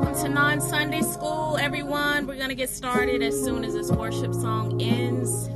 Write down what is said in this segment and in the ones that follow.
welcome to Non Sunday School, everyone. We're going to get started as soon as this worship song ends.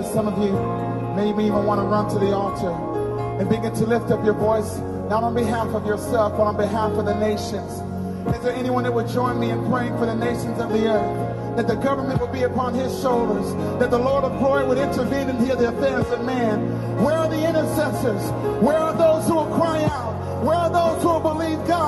Voice, some of you may even want to run to the altar and begin to lift up your voice, not on behalf of yourself, but on behalf of the nations. Is there anyone that would join me in praying for the nations of the earth? That the government would be upon his shoulders, that the Lord of glory would intervene and heal the affairs of man. Where are the intercessors? Where are those who will cry out? Where are those who will believe God?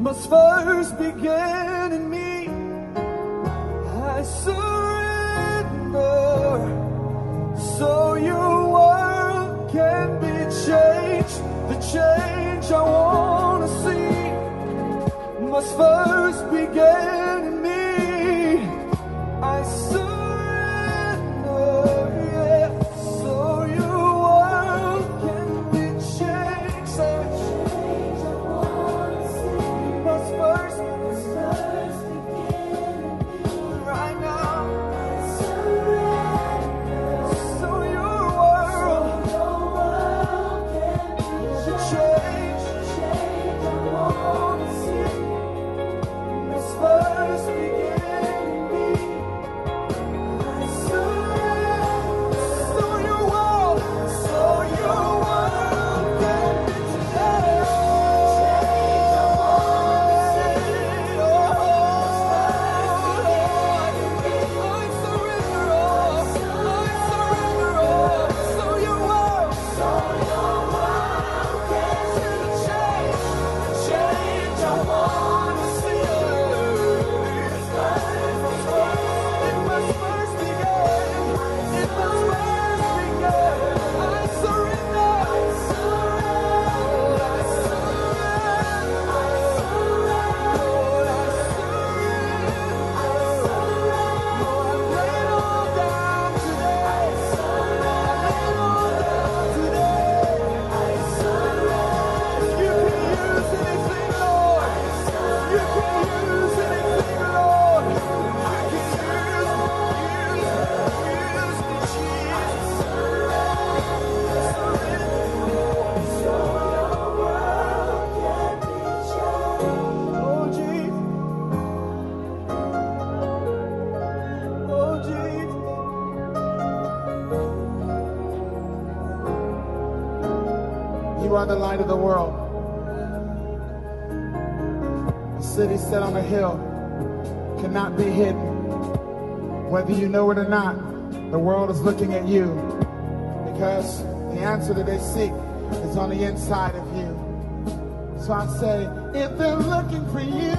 Must first begin in me. I surrender so your world can be changed. The change I want to see must first begin you know it or not, the world is looking at you because the answer that they seek is on the inside of you. So I say, if they're looking for you,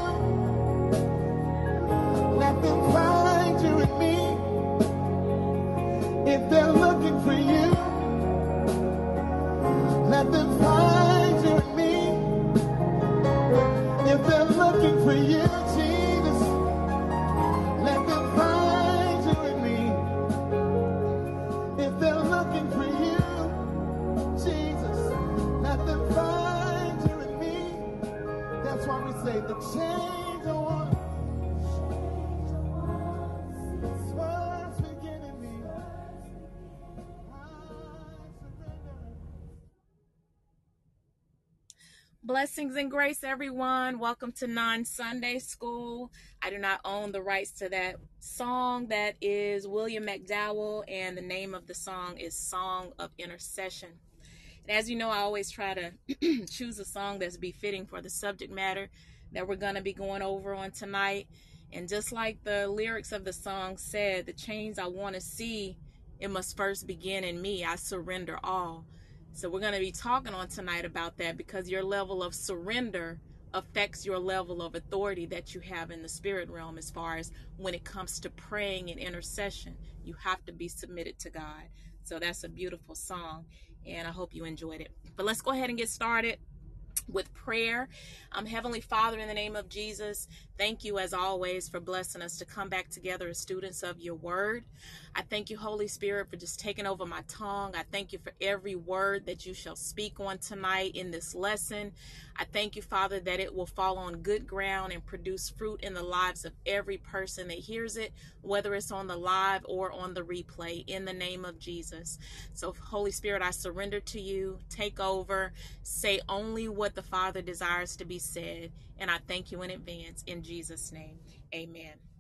Blessings and grace, everyone. Welcome to Non Sunday School. I do not own the rights to that song. That is William McDowell, and the name of the song is Song of Intercession. And as you know, I always try to choose a song that's befitting for the subject matter that we're going to be going over on tonight. And just like the lyrics of the song said, the change I want to see, it must first begin in me. I surrender all. So we're going to be talking on tonight about that because your level of surrender affects your level of authority that you have in the spirit realm as far as when it comes to praying and intercession. You have to be submitted to God. So that's a beautiful song and I hope you enjoyed it. But let's go ahead and get started with prayer. Um, Heavenly Father, in the name of Jesus, thank you as always for blessing us to come back together as students of your word. I thank you, Holy Spirit, for just taking over my tongue. I thank you for every word that you shall speak on tonight in this lesson. I thank you, Father, that it will fall on good ground and produce fruit in the lives of every person that hears it, whether it's on the live or on the replay, in the name of Jesus. So, Holy Spirit, I surrender to you. Take over. Say only what the Father desires to be said. And I thank you in advance. In Jesus' name, amen.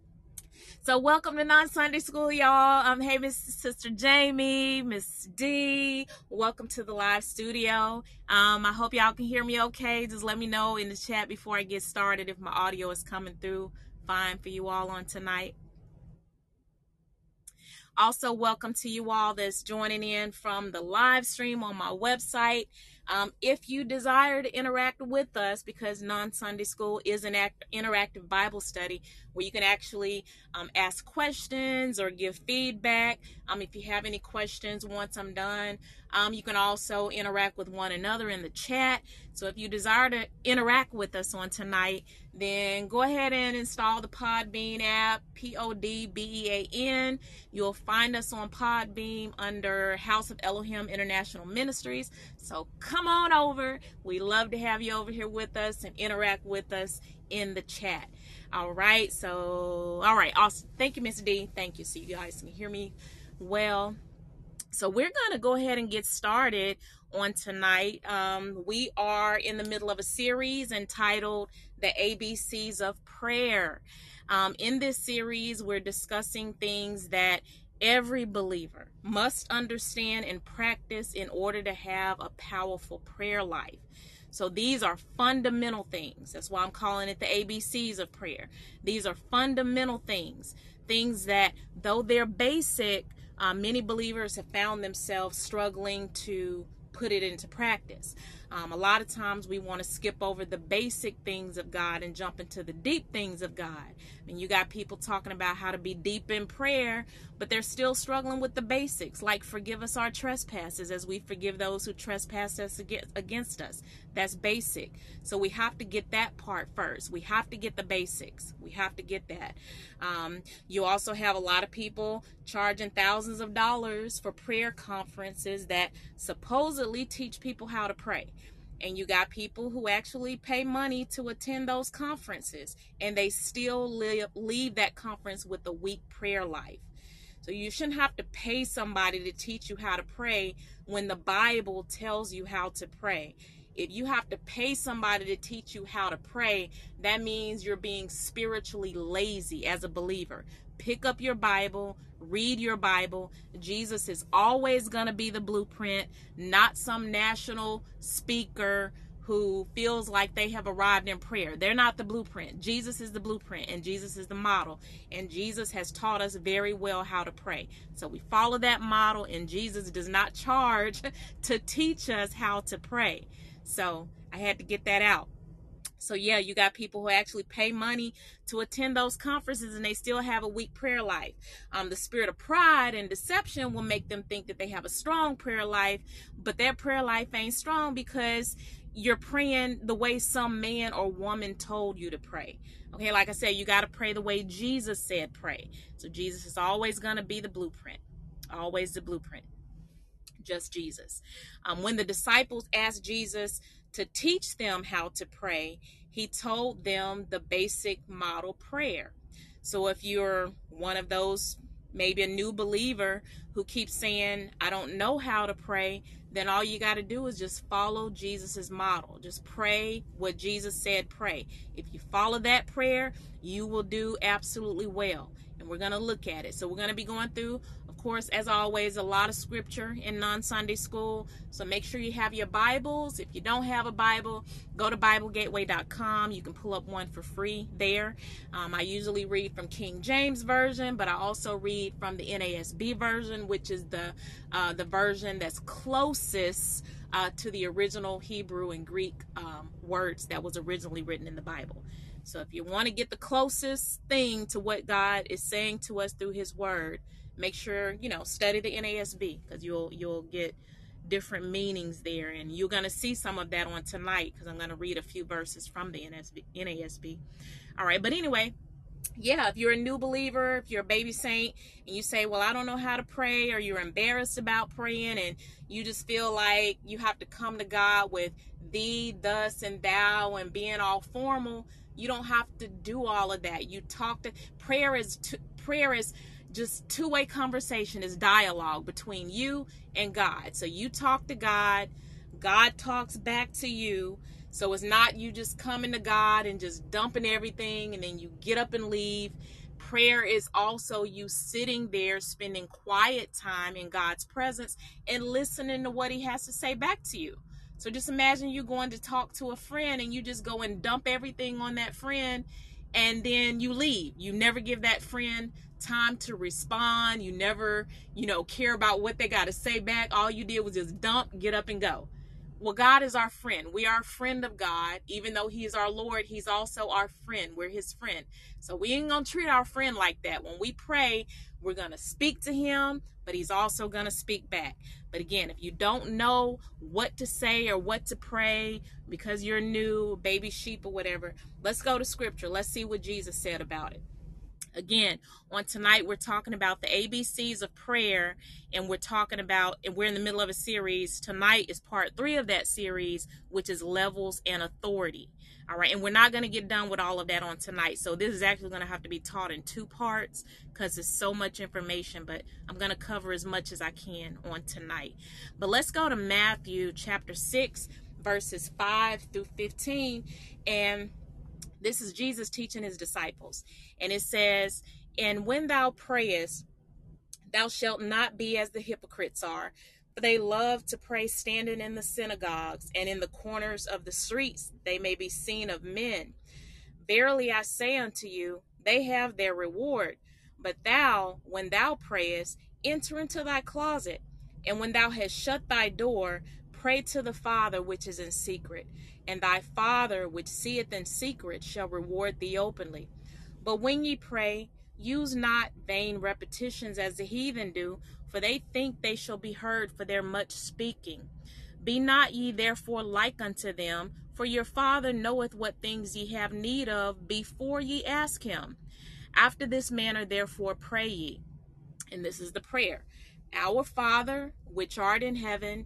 So welcome to Non Sunday School, y'all. Um, hey, Miss Sister Jamie, Miss D. Welcome to the live studio. Um, I hope y'all can hear me okay. Just let me know in the chat before I get started if my audio is coming through fine for you all on tonight. Also, welcome to you all that's joining in from the live stream on my website. Um, if you desire to interact with us, because Non Sunday School is an act, interactive Bible study where you can actually um, ask questions or give feedback. Um, if you have any questions once I'm done, um, you can also interact with one another in the chat. So if you desire to interact with us on tonight, then go ahead and install the Podbean app, P O D B E A N. You'll find us on Podbean under House of Elohim International Ministries. So come on over. We love to have you over here with us and interact with us in the chat. All right. So, all right. Awesome. Thank you, Miss D. Thank you. So you guys can hear me well. So we're going to go ahead and get started on tonight. Um, we are in the middle of a series entitled The ABCs of Prayer. Um, in this series, we're discussing things that every believer must understand and practice in order to have a powerful prayer life. So these are fundamental things. That's why I'm calling it the ABCs of prayer. These are fundamental things, things that, though they're basic, uh, many believers have found themselves struggling to put it into practice. Um, a lot of times we want to skip over the basic things of God and jump into the deep things of God. And you got people talking about how to be deep in prayer, but they're still struggling with the basics, like forgive us our trespasses as we forgive those who trespass us against us. That's basic. So we have to get that part first. We have to get the basics. We have to get that. Um, you also have a lot of people charging thousands of dollars for prayer conferences that supposedly teach people how to pray. And you got people who actually pay money to attend those conferences and they still leave that conference with a weak prayer life. So you shouldn't have to pay somebody to teach you how to pray when the bible tells you how to pray if you have to pay somebody to teach you how to pray that means you're being spiritually lazy as a believer pick up your Bible, read your Bible. Jesus is always going to be the blueprint, not some national speaker who feels like they have arrived in prayer. They're not the blueprint. Jesus is the blueprint and Jesus is the model. And Jesus has taught us very well how to pray. So we follow that model, and Jesus does not charge to teach us how to pray. So I had to get that out. So yeah, you got people who actually pay money to attend those conferences and they still have a weak prayer life. Um, the spirit of pride and deception will make them think that they have a strong prayer life, but their prayer life ain't strong because you're praying the way some man or woman told you to pray. Okay, like I said, you got to pray the way Jesus said pray. So Jesus is always going to be the blueprint, always the blueprint. Just Jesus. Um, when the disciples asked Jesus to teach them how to pray, he told them the basic model prayer. So if you're one of those, maybe a new believer who keeps saying, I don't know how to pray, then all you got to do is just follow Jesus's model. Just pray what Jesus said pray. If you follow that prayer, you will do absolutely well. And we're going to look at it. So we're going to be going through course, as always, a lot of scripture in non Sunday school. So make sure you have your Bibles. If you don't have a Bible, go to BibleGateway.com. You can pull up one for free there. Um, I usually read from King James Version, but I also read from the NASB version, which is the uh, the version that's closest uh, to the original Hebrew and Greek um, words that was originally written in the Bible. So if you want to get the closest thing to what God is saying to us through His Word, make sure you know study the NASB because you'll you'll get different meanings there and you're going to see some of that on tonight because I'm going to read a few verses from the NSB, NASB. All right, but anyway, yeah, if you're a new believer, if you're a baby saint and you say, "Well, I don't know how to pray," or you're embarrassed about praying and you just feel like you have to come to God with thee, thus, and thou and being all formal, you don't have to do all of that. You talk to prayer is to, prayer is just two-way conversation is dialogue between you and God. So you talk to God, God talks back to you. So it's not you just coming to God and just dumping everything and then you get up and leave. Prayer is also you sitting there spending quiet time in God's presence and listening to what he has to say back to you. So just imagine you going to talk to a friend and you just go and dump everything on that friend and then you leave. You never give that friend time to respond. You never, you know, care about what they got to say back. All you did was just dump, get up, and go. well, God is our friend. We are a friend of God. Even though He is our Lord, He's also our friend. We're His friend. So we ain't going to treat our friend like that. When we pray, we're going to speak to Him, but He's also going to speak back. But again, if you don't know what to say or what to pray because you're new, baby sheep or whatever, let's go to Scripture. Let's see what Jesus said about it. Again, on tonight, we're talking about the ABCs of prayer, and we're talking about, and we're in the middle of a series. Tonight is part three of that series, which is levels and authority. All right, and we're not going to get done with all of that on tonight. So, this is actually going to have to be taught in two parts because it's so much information, but I'm going to cover as much as I can on tonight. But let's go to Matthew chapter 6, verses 5 through 15. And this is Jesus teaching his disciples. And it says, And when thou prayest, thou shalt not be as the hypocrites are, for they love to pray standing in the synagogues and in the corners of the streets, they may be seen of men. Verily I say unto you, they have their reward. But thou, when thou prayest, enter into thy closet, and when thou hast shut thy door, pray to the Father which is in secret, and thy Father which seeth in secret shall reward thee openly. But when ye pray, use not vain repetitions as the heathen do, for they think they shall be heard for their much speaking. Be not ye therefore like unto them, for your Father knoweth what things ye have need of before ye ask him. After this manner, therefore, pray ye. And this is the prayer Our Father, which art in heaven,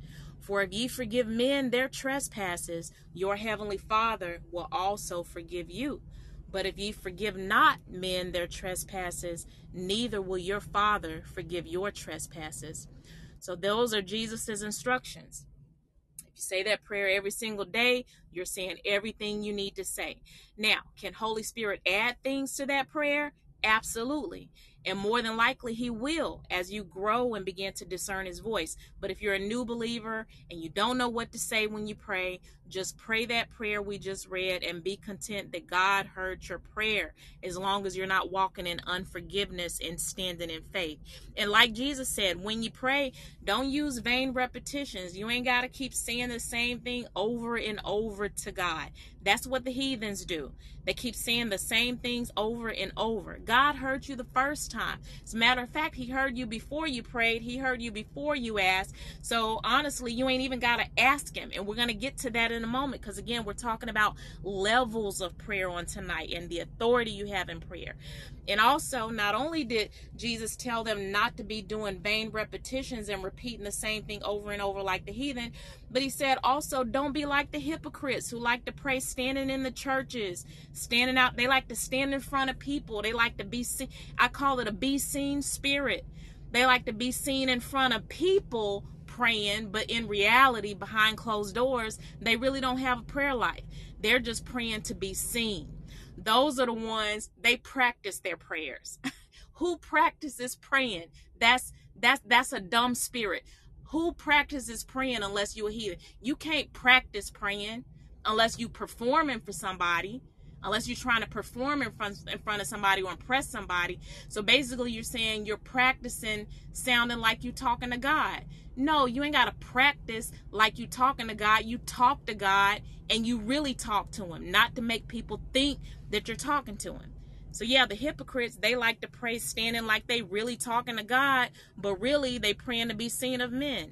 For if ye forgive men their trespasses, your heavenly Father will also forgive you. But if ye forgive not men their trespasses, neither will your Father forgive your trespasses. So those are Jesus' instructions. If you say that prayer every single day, you're saying everything you need to say. Now, can Holy Spirit add things to that prayer? Absolutely. And more than likely, he will as you grow and begin to discern his voice. But if you're a new believer and you don't know what to say when you pray, just pray that prayer we just read and be content that God heard your prayer as long as you're not walking in unforgiveness and standing in faith. And like Jesus said, when you pray, don't use vain repetitions. You ain't got to keep saying the same thing over and over to God. That's what the heathens do. They keep saying the same things over and over. God heard you the first time. As a matter of fact, He heard you before you prayed, He heard you before you asked. So honestly, you ain't even got to ask Him. And we're going to get to that in a moment because, again, we're talking about levels of prayer on tonight and the authority you have in prayer. And also, not only did Jesus tell them not to be doing vain repetitions and repeating the same thing over and over like the heathen, but he said also don't be like the hypocrites who like to pray standing in the churches, standing out. They like to stand in front of people. They like to be seen. I call it a be seen spirit. They like to be seen in front of people praying, but in reality, behind closed doors, they really don't have a prayer life. They're just praying to be seen those are the ones they practice their prayers. Who practices praying? That's that's that's a dumb spirit. Who practices praying unless you're a heathen? You can't practice praying unless you performing for somebody, unless you're trying to perform in front in front of somebody or impress somebody. So basically, you're saying you're practicing sounding like you're talking to God. No, you ain't got to practice like you talking to God. You talk to God and you really talk to Him, not to make people think that you're talking to Him. So yeah, the hypocrites, they like to pray standing like they really talking to God, but really they praying to be seen of men.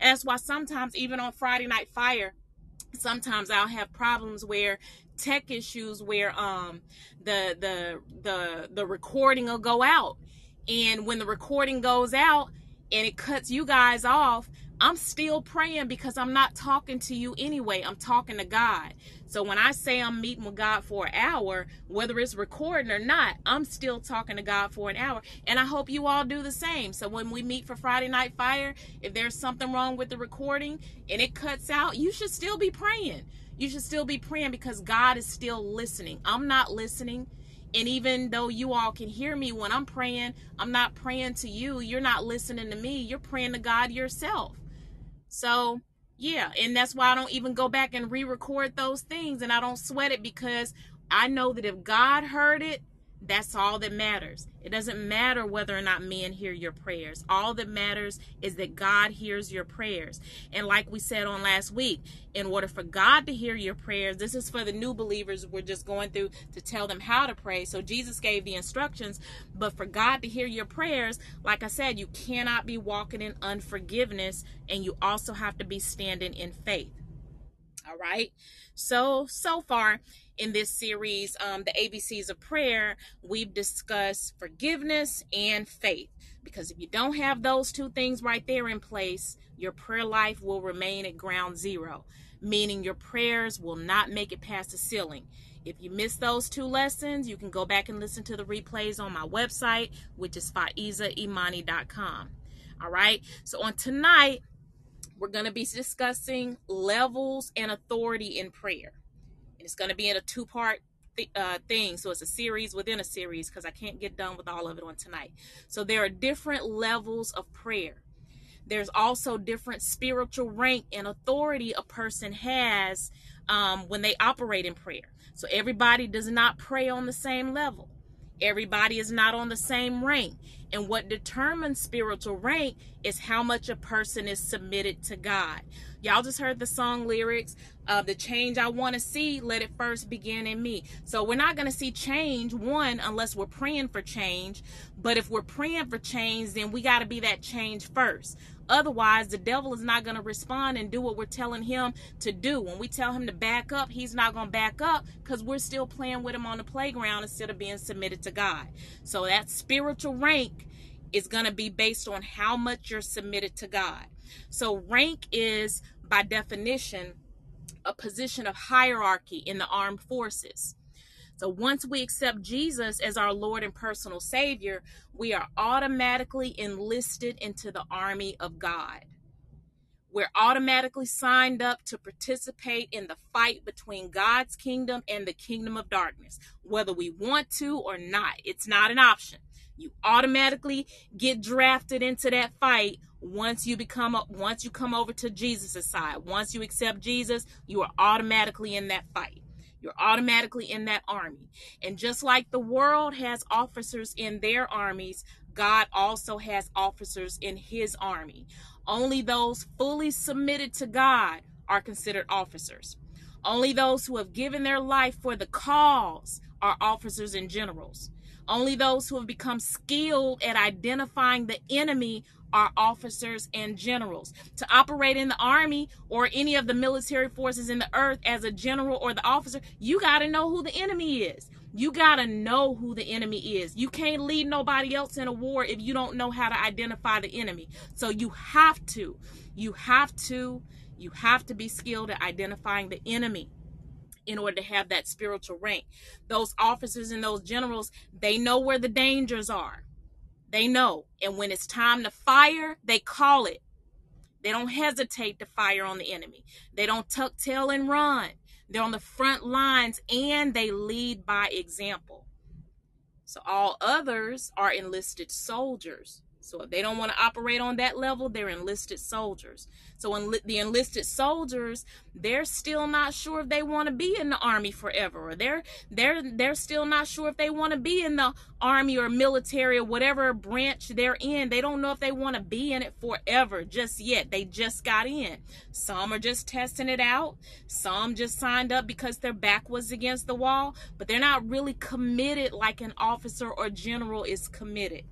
And that's why sometimes even on Friday Night Fire, sometimes I'll have problems where tech issues where um the the the the recording will go out. And when the recording goes out, and it cuts you guys off, I'm still praying because I'm not talking to you anyway. I'm talking to God. So when I say I'm meeting with God for an hour, whether it's recording or not, I'm still talking to God for an hour. And I hope you all do the same. So when we meet for Friday Night Fire, if there's something wrong with the recording and it cuts out, you should still be praying. You should still be praying because God is still listening. I'm not listening. And even though you all can hear me when I'm praying, I'm not praying to you. You're not listening to me. You're praying to God yourself. So, yeah. And that's why I don't even go back and re record those things and I don't sweat it because I know that if God heard it, that's all that matters. It doesn't matter whether or not men hear your prayers. All that matters is that God hears your prayers. And like we said on last week, in order for God to hear your prayers, this is for the new believers we're just going through to tell them how to pray. So Jesus gave the instructions, but for God to hear your prayers, like I said, you cannot be walking in unforgiveness and you also have to be standing in faith. All right. So, so far in this series, um, the ABCs of prayer, we've discussed forgiveness and faith. Because if you don't have those two things right there in place, your prayer life will remain at ground zero, meaning your prayers will not make it past the ceiling. If you missed those two lessons, you can go back and listen to the replays on my website, which is faizaimani.com. All right. So on tonight, we're going to be discussing levels and authority in prayer. And it's going to be in a two part th- uh, thing. So it's a series within a series because I can't get done with all of it on tonight. So there are different levels of prayer. There's also different spiritual rank and authority a person has um, when they operate in prayer. So everybody does not pray on the same level. Everybody is not on the same rank. And what determines spiritual rank is how much a person is submitted to God. Y'all just heard the song lyrics of the change I want to see, let it first begin in me. So we're not going to see change, one, unless we're praying for change. But if we're praying for change, then we got to be that change first. Otherwise, the devil is not going to respond and do what we're telling him to do. When we tell him to back up, he's not going to back up because we're still playing with him on the playground instead of being submitted to God. So that spiritual rank is going to be based on how much you're submitted to God. So rank is, by definition, a position of hierarchy in the armed forces. So once we accept Jesus as our Lord and personal Savior, we are automatically enlisted into the army of God. We're automatically signed up to participate in the fight between God's kingdom and the kingdom of darkness, whether we want to or not. It's not an option. You automatically get drafted into that fight once you become once you come over to Jesus' side. Once you accept Jesus, you are automatically in that fight. You're automatically in that army. And just like the world has officers in their armies, God also has officers in his army. Only those fully submitted to God are considered officers. Only those who have given their life for the cause are officers and generals. Only those who have become skilled at identifying the enemy are officers and generals. To operate in the army or any of the military forces in the earth as a general or the officer, you got to know who the enemy is. You got to know who the enemy is. You can't lead nobody else in a war if you don't know how to identify the enemy. So you have to, you have to, you have to be skilled at identifying the enemy in order to have that spiritual rank. Those officers and those generals, they know where the dangers are. They know. And when it's time to fire, they call it. They don't hesitate to fire on the enemy. They don't tuck tail and run. They're on the front lines and they lead by example. So all others are enlisted soldiers. So if they don't want to operate on that level, they're enlisted soldiers. So enli- the enlisted soldiers, they're still not sure if they want to be in the army forever, or they're they're they're still not sure if they want to be in the army or military or whatever branch they're in. They don't know if they want to be in it forever just yet. They just got in. Some are just testing it out. Some just signed up because their back was against the wall, but they're not really committed like an officer or general is committed.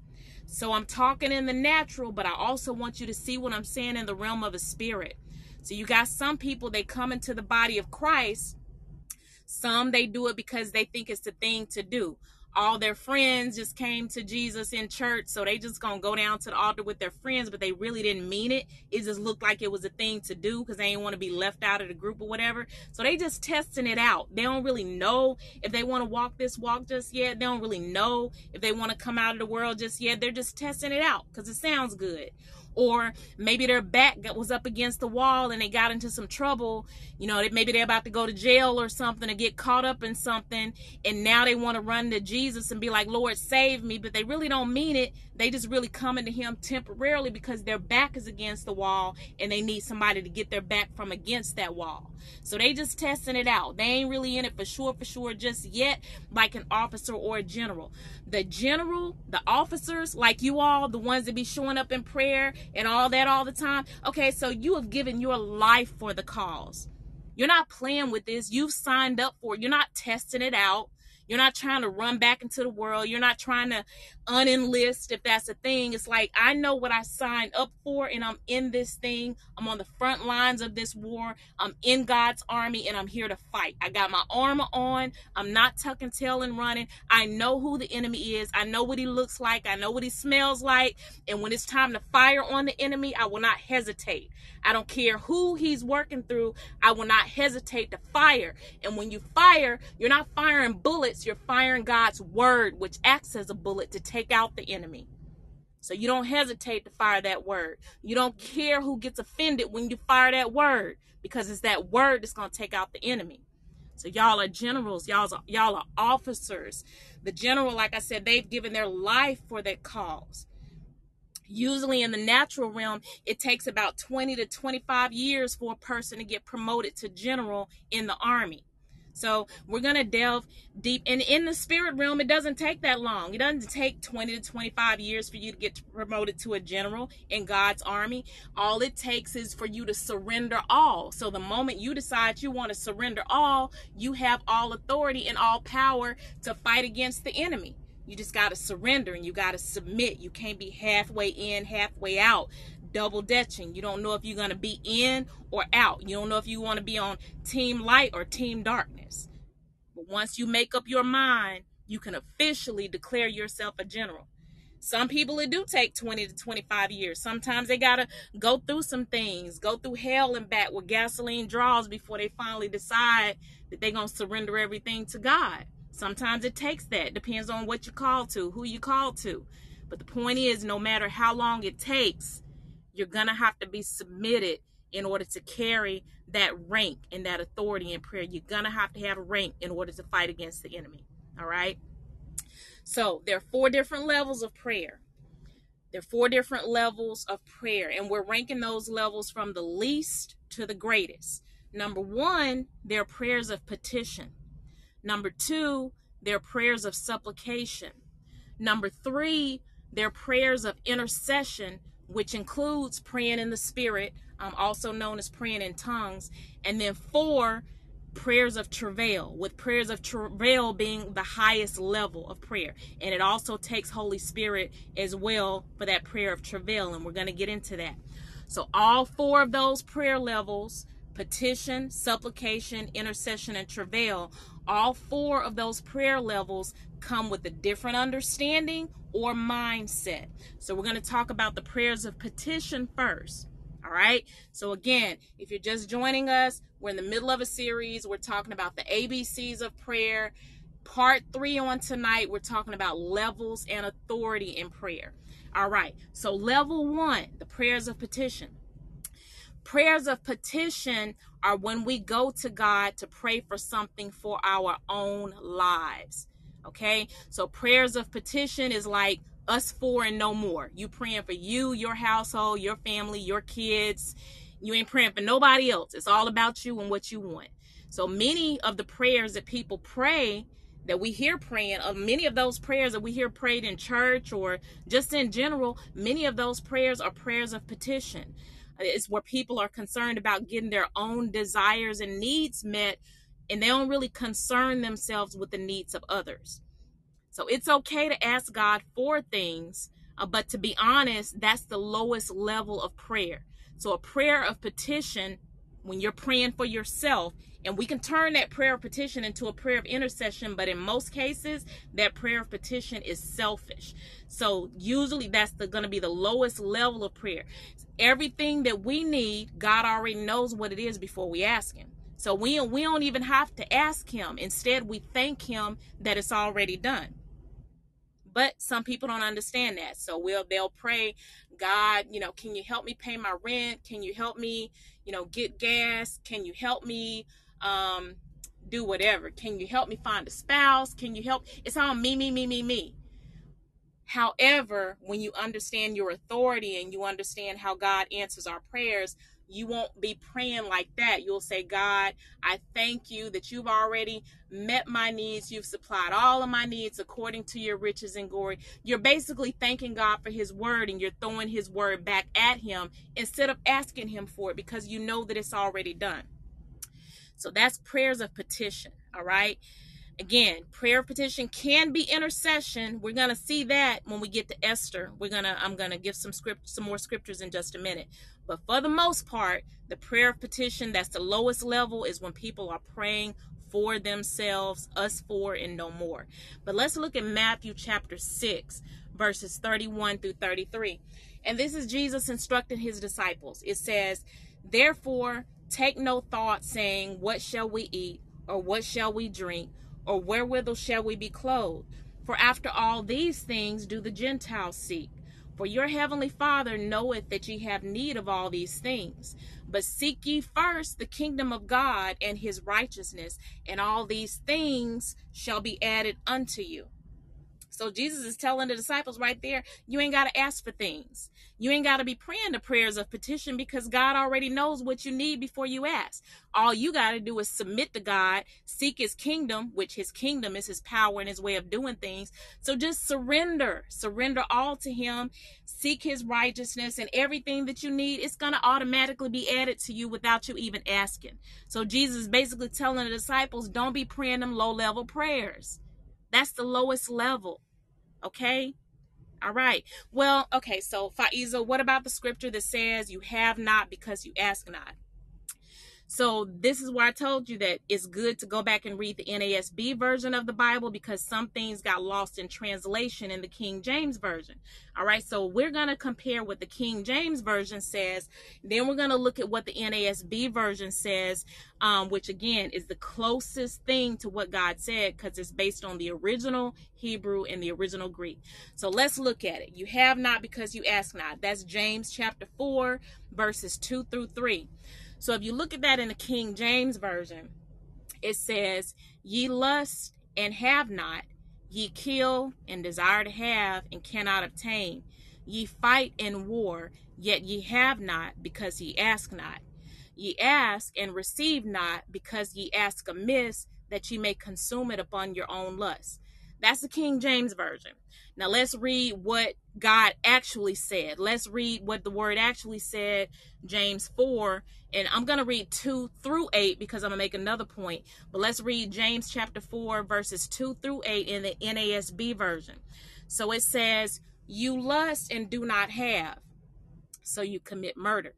So I'm talking in the natural, but I also want you to see what I'm saying in the realm of the spirit. So you got some people they come into the body of Christ. Some they do it because they think it's the thing to do all their friends just came to Jesus in church, so they just gonna go down to the altar with their friends, but they really didn't mean it. It just looked like it was a thing to do because they didn't want to be left out of the group or whatever. So they just testing it out. They don't really know if they want to walk this walk just yet. They don't really know if they want to come out of the world just yet. They're just testing it out because it sounds good. Or maybe their back was up against the wall and they got into some trouble. You know maybe they're about to go to jail or something or get caught up in something and now they want to run to jesus and be like lord save me but they really don't mean it. They just really coming to him temporarily because their back is against the wall and they need somebody to get their back from against that wall so they just testing it out they ain't really in it for sure for sure just yet like an officer or a general the general the officers like you all the ones that be showing up in prayer and all that all the time. Okay, so you have given your life for the cause. You're not playing with this. You've signed up for it. You're not testing it out. You're not trying to run back into the world. You're not trying to unenlist if that's a thing. It's like I know what I signed up for and I'm in this thing. I'm on the front lines of this war. I'm in God's army and I'm here to fight. I got my armor on. I'm not tucking tail and running. I know who the enemy is. I know what he looks like. I know what he smells like. And when it's time to fire on the enemy, I will not hesitate. I don't care who he's working through. I will not hesitate to fire. And when you fire, you're not firing bullets, you're firing God's word, which acts as a bullet to take out the enemy. So you don't hesitate to fire that word. You don't care who gets offended when you fire that word because it's that word that's going to take out the enemy. So y'all are generals, y'all are, y'all are officers. The general, like I said, they've given their life for that cause. Usually in the natural realm, it takes about 20 to 25 years for a person to get promoted to general in the army. So we're going to delve deep. And in the spirit realm, it doesn't take that long. It doesn't take 20 to 25 years for you to get promoted to a general in God's army. All it takes is for you to surrender all. So the moment you decide you want to surrender all, you have all authority and all power to fight against the enemy. You just got to surrender and you got to submit. You can't be halfway in, halfway out, double dutching. You don't know if you're going to be in or out. You don't know if you want to be on team light or team darkness. But once you make up your mind, you can officially declare yourself a general. Some people it do take 20 to 25 years. Sometimes they got to go through some things, go through hell and back with gasoline draws before they finally decide that they're going to surrender everything to God. Sometimes it takes that. Depends on what you call to, who you call to. But the point is, no matter how long it takes, you're going to have to be submitted in order to carry that rank and that authority in prayer. You're going to have to have a rank in order to fight against the enemy. All right? So there are four different levels of prayer. There are four different levels of prayer, and we're ranking those levels from the least to the greatest. Number one, there are prayers of petition. Number two, they're prayers of supplication. Number three, they're prayers of intercession, which includes praying in the spirit, um, also known as praying in tongues. And then four, prayers of travail, with prayers of travail being the highest level of prayer. And it also takes Holy Spirit as well for that prayer of travail. And we're going to get into that. So, all four of those prayer levels petition, supplication, intercession, and travail all four of those prayer levels come with a different understanding or mindset. So we're going to talk about the prayers of petition first. All right. So again, if you're just joining us, we're in the middle of a series. We're talking about the ABCs of prayer. Part three on tonight, we're talking about levels and authority in prayer. All right. So level one, the prayers of petition. Prayers of petition are when we go to God to pray for something for our own lives. Okay? So prayers of petition is like us four and no more. You praying for you, your household, your family, your kids. You ain't praying for nobody else. It's all about you and what you want. So many of the prayers that people pray that we hear praying, of uh, many of those prayers that we hear prayed in church or just in general, many of those prayers are prayers of petition. It's where people are concerned about getting their own desires and needs met, and they don't really concern themselves with the needs of others. So it's okay to ask God for things, uh, but to be honest, that's the lowest level of prayer. So a prayer of petition, when you're praying for yourself, and we can turn that prayer of petition into a prayer of intercession, but in most cases, that prayer of petition is selfish. So usually that's going to be the lowest level of prayer. Everything that we need, God already knows what it is before we ask Him. So we, we don't even have to ask Him. Instead, we thank Him that it's already done. But some people don't understand that. So we'll they'll pray, God, you know, can you help me pay my rent? Can you help me, you know, get gas? Can you help me um, do whatever? Can you help me find a spouse? Can you help? It's all me, me, me, me, me. However, when you understand your authority and you understand how God answers our prayers, you won't be praying like that. You'll say, God, I thank you that you've already met my needs. You've supplied all of my needs according to your riches and glory. You're basically thanking God for his word and you're throwing his word back at him instead of asking him for it because you know that it's already done. So that's prayers of petition. All right. Again, prayer petition can be intercession. We're gonna see that when we get to Esther. We're gonna I'm gonna give some script some more scriptures in just a minute. But for the most part, the prayer of petition, that's the lowest level, is when people are praying four themselves, us for, and no more. But let's look at Matthew chapter 6, verses 31 through 33. And this is Jesus instructing his disciples. It says, Therefore, take no thought, saying, What shall we eat? Or what shall we drink? Or wherewithal shall we be clothed? For after all these things do the Gentiles seek. For your heavenly Father knoweth that ye have need of all these things. But seek ye first the kingdom of God and his righteousness, and all these things shall be added unto you. So Jesus is telling the disciples right there, you ain't got to ask for things. You ain't got to be praying the prayers of petition because God already knows what you need before you ask. All you got to do is submit to God, seek his kingdom, which his kingdom is his power and his way of doing things. So just surrender, surrender all to him, seek his righteousness and everything that you need, it's going to automatically be added to you without you even asking. So Jesus is basically telling the disciples, don't be praying them low level prayers. That's the lowest level. Okay? All right. Well, okay, so Faiza, what about the scripture that says you have not because you ask not? So this is why I told you that it's good to go back and read the NASB version of the Bible because some things got lost in translation in the King James version. All right, so we're going to compare what the King James version says. Then we're going to look at what the NASB version says, um, which again is the closest thing to what God said because it's based on the original Hebrew and the original Greek. So let's look at it. You have not because you ask not. That's James chapter 4, verses 2 through 3. So if you look at that in the King James Version, it says, Ye lust and have not, ye kill and desire to have and cannot obtain. Ye fight in war, yet ye have not, because ye ask not. Ye ask and receive not, because ye ask amiss, that ye may consume it upon your own lust. That's the King James Version. Now let's read what God actually said. Let's read what the word actually said, James 4. And I'm going to read 2 through 8 because I'm going to make another point. But let's read James chapter 4, verses 2 through 8 in the NASB version. So it says, You lust and do not have, so you commit murder.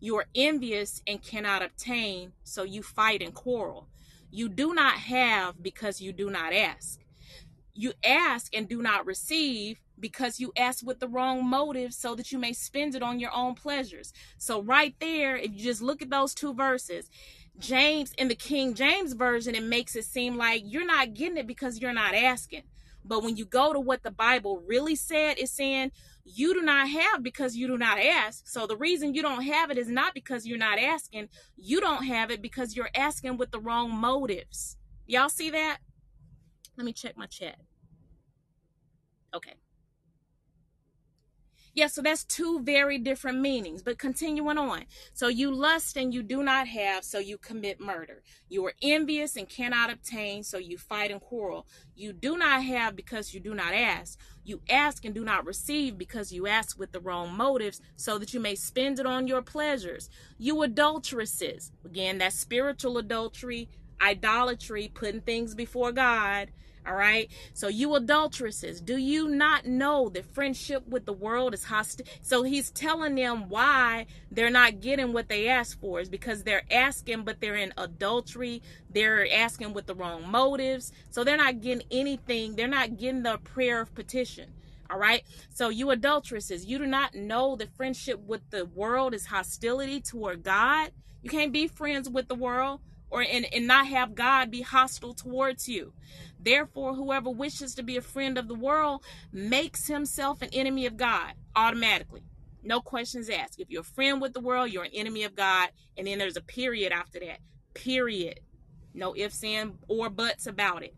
You are envious and cannot obtain, so you fight and quarrel. You do not have because you do not ask you ask and do not receive because you ask with the wrong motive so that you may spend it on your own pleasures. So, right there, if you just look at those two verses, James in the King James Version, it makes it seem like you're not getting it because you're not asking. But when you go to what the Bible really said, it's saying you do not have because you do not ask. So the reason you don't have it is not because you're not asking. You don't have it because you're asking with the wrong motives. Y'all see that? Let me check my chat. Okay. Yeah, so that's two very different meanings, but continuing on. So you lust and you do not have, so you commit murder. You are envious and cannot obtain, so you fight and quarrel. You do not have because you do not ask. You ask and do not receive because you ask with the wrong motives, so that you may spend it on your pleasures. You adulteresses. Again, that's spiritual adultery, idolatry, putting things before God all right. So you adulteresses, do you not know that friendship with the world is hostile? So he's telling them why they're not getting what they ask for is because they're asking, but they're in adultery. They're asking with the wrong motives. So they're not getting anything. They're not getting the prayer of petition. All right. So you adulteresses, you do not know that friendship with the world is hostility toward God. You can't be friends with the world or and, and not have God be hostile towards you. Therefore, whoever wishes to be a friend of the world makes himself an enemy of God automatically. No questions asked. If you're a friend with the world, you're an enemy of God. And then there's a period after that. Period. No ifs, and or buts about it.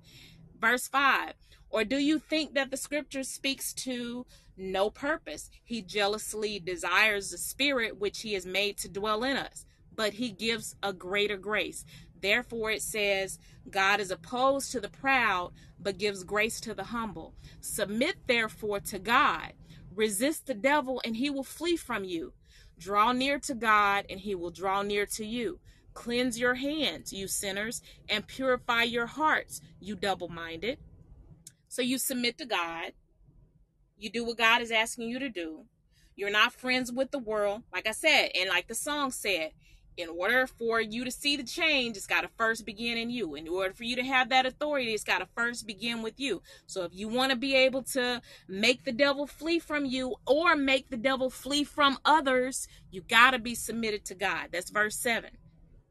Verse 5 Or do you think that the scripture speaks to no purpose? He jealously desires the spirit which he has made to dwell in us, but he gives a greater grace. Therefore, it says, God is opposed to the proud, but gives grace to the humble. Submit therefore to God. Resist the devil, and he will flee from you. Draw near to God, and he will draw near to you. Cleanse your hands, you sinners, and purify your hearts, you double minded. So you submit to God. You do what God is asking you to do. You're not friends with the world, like I said, and like the song said, in order for you to see the change, it's got to first begin in you. In order for you to have that authority, it's got to first begin with you. So if you want to be able to make the devil flee from you or make the devil flee from others, you got to be submitted to God. That's verse 7.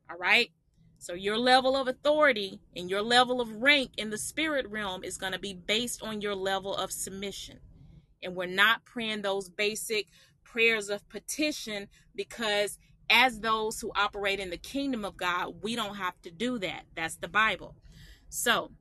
All right? So your level of authority and your level of rank in the spirit realm is going to be based on your level of submission. And we're not praying those basic prayers of petition because as those who operate in the kingdom of God, we don't have to do that. That's the Bible. So,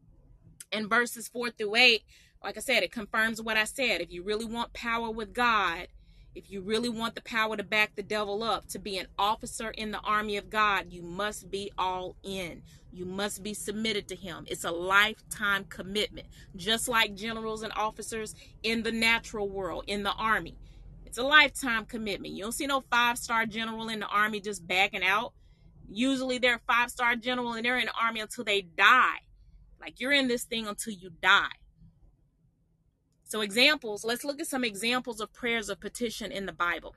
in verses 4 through 8, like I said, it confirms what I said. If you really want power with God, if you really want the power to back the devil up, to be an officer in the army of God, you must be all in. You must be submitted to him. It's a lifetime commitment, just like generals and officers in the natural world, in the army. It's a lifetime commitment. You don't see no five star general in the army just backing out. Usually they're a five star general and they're in the army until they die. Like you're in this thing until you die. So, examples, let's look at some examples of prayers of petition in the Bible.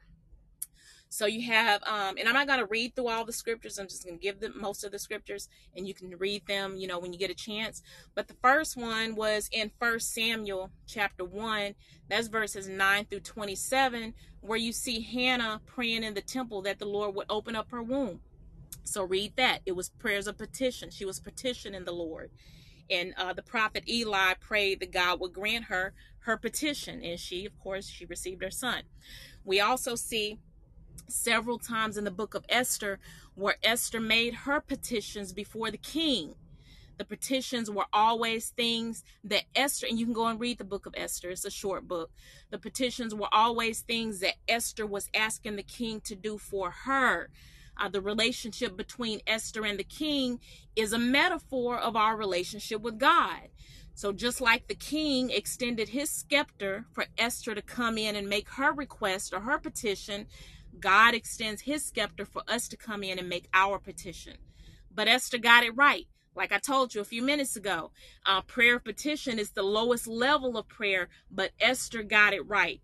So you have, um, and I'm not going to read through all the scriptures. I'm just going to give them most of the scriptures, and you can read them, you know, when you get a chance. But the first one was in First Samuel chapter one. That's verses nine through twenty-seven, where you see Hannah praying in the temple that the Lord would open up her womb. So read that. It was prayers of petition. She was petitioning the Lord. And uh, the prophet Eli prayed that God would grant her her petition. And she, of course, she received her son. We also see several times in the book of Esther where Esther made her petitions before the king. The petitions were always things that Esther, and you can go and read the book of Esther, it's a short book. The petitions were always things that Esther was asking the king to do for her. Uh, the relationship between Esther and the king is a metaphor of our relationship with God. So, just like the king extended his scepter for Esther to come in and make her request or her petition, God extends his scepter for us to come in and make our petition. But Esther got it right. Like I told you a few minutes ago, uh, prayer petition is the lowest level of prayer, but Esther got it right.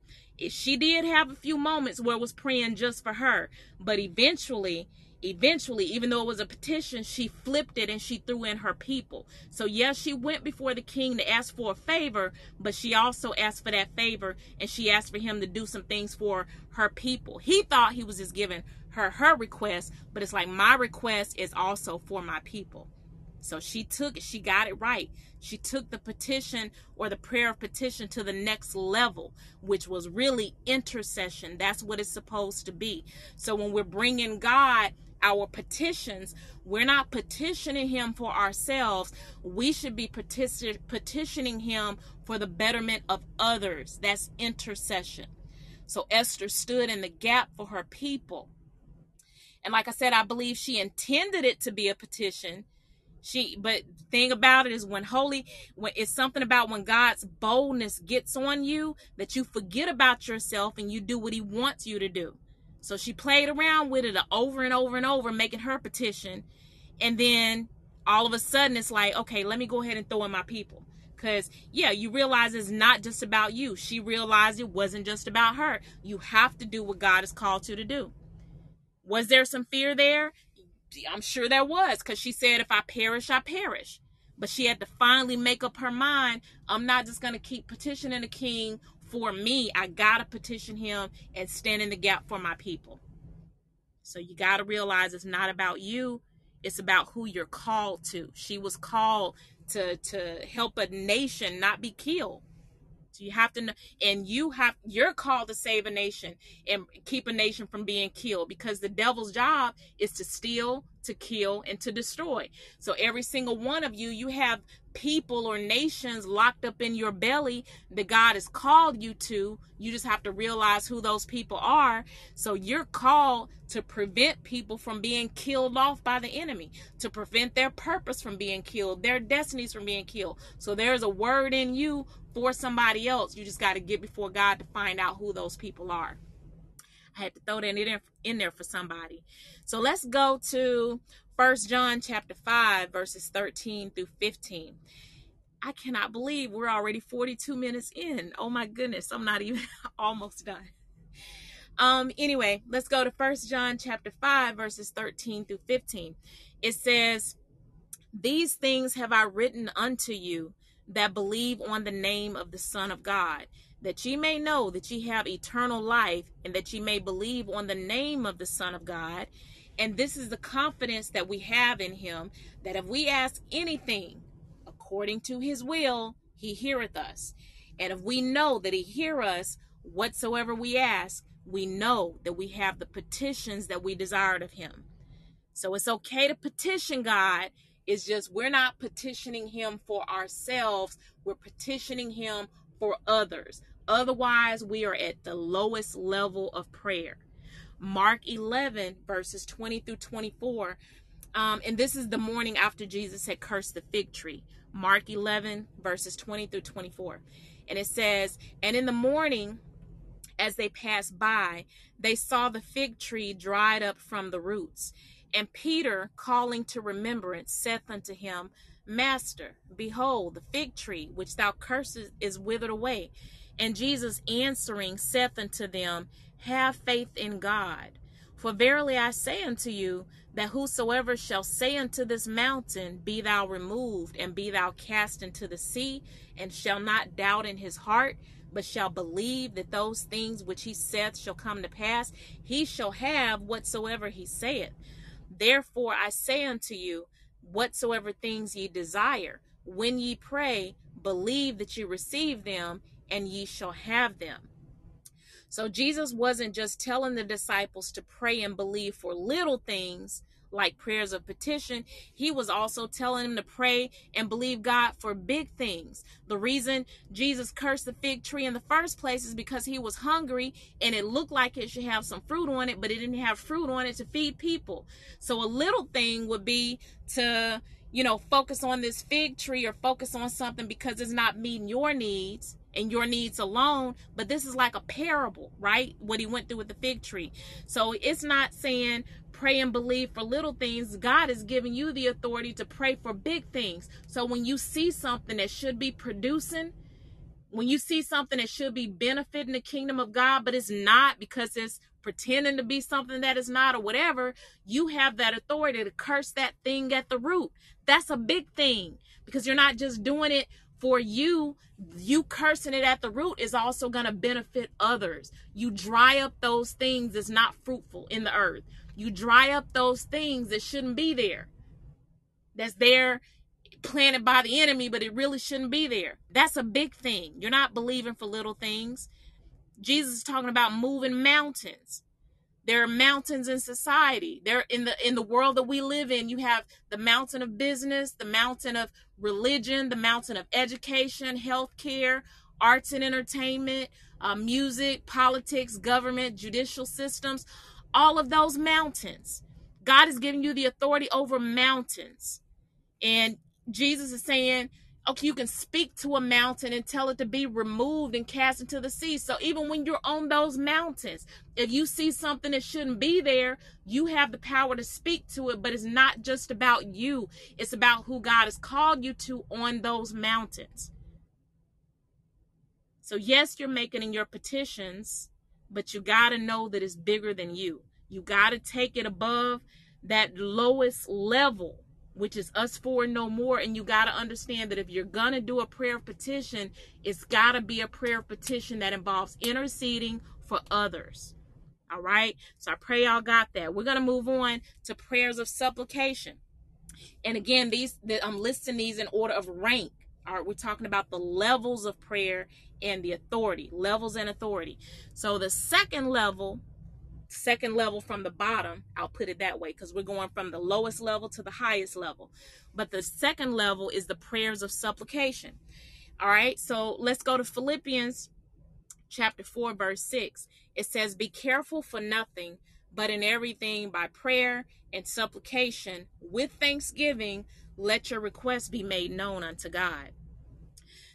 She did have a few moments where it was praying just for her, but eventually eventually, even though it was a petition, she flipped it and she threw in her people. So, yes, she went before the king to ask for a favor, but she also asked for that favor and she asked for him to do some things for her people. He thought he was just giving her her request, but it's like my request is also for my people. So she took it, she got it right. She took the petition or the prayer of petition to the next level, which was really intercession. That's what it's supposed to be. So when we're bringing God our petitions, we're not petitioning him for ourselves. We should be petition, petitioning him for the betterment of others. That's intercession. So Esther stood in the gap for her people. And like I said, I believe she intended it to be a petition. She but thing about it is when holy when it's something about when God's boldness gets on you that you forget about yourself and you do what he wants you to do. So she played around with it over and over and over, making her petition. And then all of a sudden, it's like, okay, let me go ahead and throw in my people. Because, yeah, you realize it's not just about you. She realized it wasn't just about her. You have to do what God has called you to do. Was there some fear there? I'm sure there was, because she said, if I perish, I perish. But she had to finally make up her mind. I'm not just going to keep petitioning the king for me, I got to petition him and stand in the gap for my people. So you got to realize it's not about you, it's about who you're called to. She was called to to help a nation not be killed. You have to know, and you have, you're called to save a nation and keep a nation from being killed because the devil's job is to steal, to kill, and to destroy. So every single one of you, you have people or nations locked up in your belly that God has called you to. You just have to realize who those people are. So you're called to prevent people from being killed off by the enemy, to prevent their purpose from being killed, their destinies from being killed. So there's a word in you for somebody else. You just got to get before God to find out who those people are. I had to throw that in, in there for somebody. So let's go to First John chapter 5 verses 13 through 15. I cannot believe we're already 42 minutes in. Oh my goodness, I'm not even almost done. Um anyway, let's go to First John chapter 5 verses 13 through 15. It says, "These things have I written unto you that believe on the name of the Son of God, that ye may know that ye have eternal life, and that ye may believe on the name of the Son of God. And this is the confidence that we have in him, that if we ask anything according to his will, he heareth us. And if we know that he hear us, whatsoever we ask, we know that we have the petitions that we desired of him. So it's okay to petition God it's just we're not petitioning him for ourselves, we're petitioning him for others. Otherwise, we are at the lowest level of prayer. Mark 11, verses 20 through 24. Um, and this is the morning after Jesus had cursed the fig tree. Mark 11, verses 20 through 24. And it says, And in the morning, as they passed by, they saw the fig tree dried up from the roots. And Peter, calling to remembrance, saith unto him, Master, behold, the fig tree which thou cursest is withered away. And Jesus answering saith unto them, Have faith in God. For verily I say unto you, that whosoever shall say unto this mountain, Be thou removed, and be thou cast into the sea, and shall not doubt in his heart, but shall believe that those things which he saith shall come to pass, he shall have whatsoever he saith. Therefore I say unto you, whatsoever things ye desire, when ye pray, believe that ye receive them, and ye shall have them. So Jesus wasn't just telling the disciples to pray and believe for little things, like prayers of petition, he was also telling him to pray and believe God for big things. The reason Jesus cursed the fig tree in the first place is because he was hungry and it looked like it should have some fruit on it, but it didn't have fruit on it to feed people. So a little thing would be to, you know, focus on this fig tree or focus on something because it's not meeting your needs and your needs alone. But this is like a parable, right? What he went through with the fig tree. So it's not saying pray and believe for little things. God is giving you the authority to pray for big things. So when you see something that should be producing, when you see something that should be benefiting the kingdom of God, but it's not because it's pretending to be something that is not or whatever, you have that authority to curse that thing at the root. That's a big thing because you're not just doing it for you, you cursing it at the root is also going to benefit others. You dry up those things that's not fruitful in the earth. You dry up those things that shouldn't be there. That's there planted by the enemy, but it really shouldn't be there. That's a big thing. You're not believing for little things. Jesus is talking about moving mountains. There are mountains in society. There in the in the world that we live in, you have the mountain of business, the mountain of religion, the mountain of education, healthcare, arts and entertainment, uh, music, politics, government, judicial systems, all of those mountains. God is giving you the authority over mountains. And Jesus is saying, okay, you can speak to a mountain and tell it to be removed and cast into the sea. So even when you're on those mountains, if you see something that shouldn't be there, you have the power to speak to it. But it's not just about you, it's about who God has called you to on those mountains. So, yes, you're making in your petitions, but you got to know that it's bigger than you. You got to take it above that lowest level which is us four no more. And you got to understand that if you're going to do a prayer of petition, it's got to be a prayer of petition that involves interceding for others. All right. So I pray y'all got that. We're going to move on to prayers of supplication. And again, these I'm listing these in order of rank. All right, we're talking about the levels of prayer and the authority, levels and authority. So the second level, second level from the bottom, I'll put it that way because we're going from the lowest level to the highest level. But the second level is the prayers of supplication. All right, so let's go to Philippians chapter 4, verse 6. It says, Be careful for nothing, but in everything by prayer and supplication with thanksgiving, let your requests be made known unto God.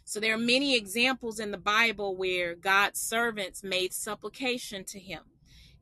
So there are many examples in the Bible where God's servants made supplication to him.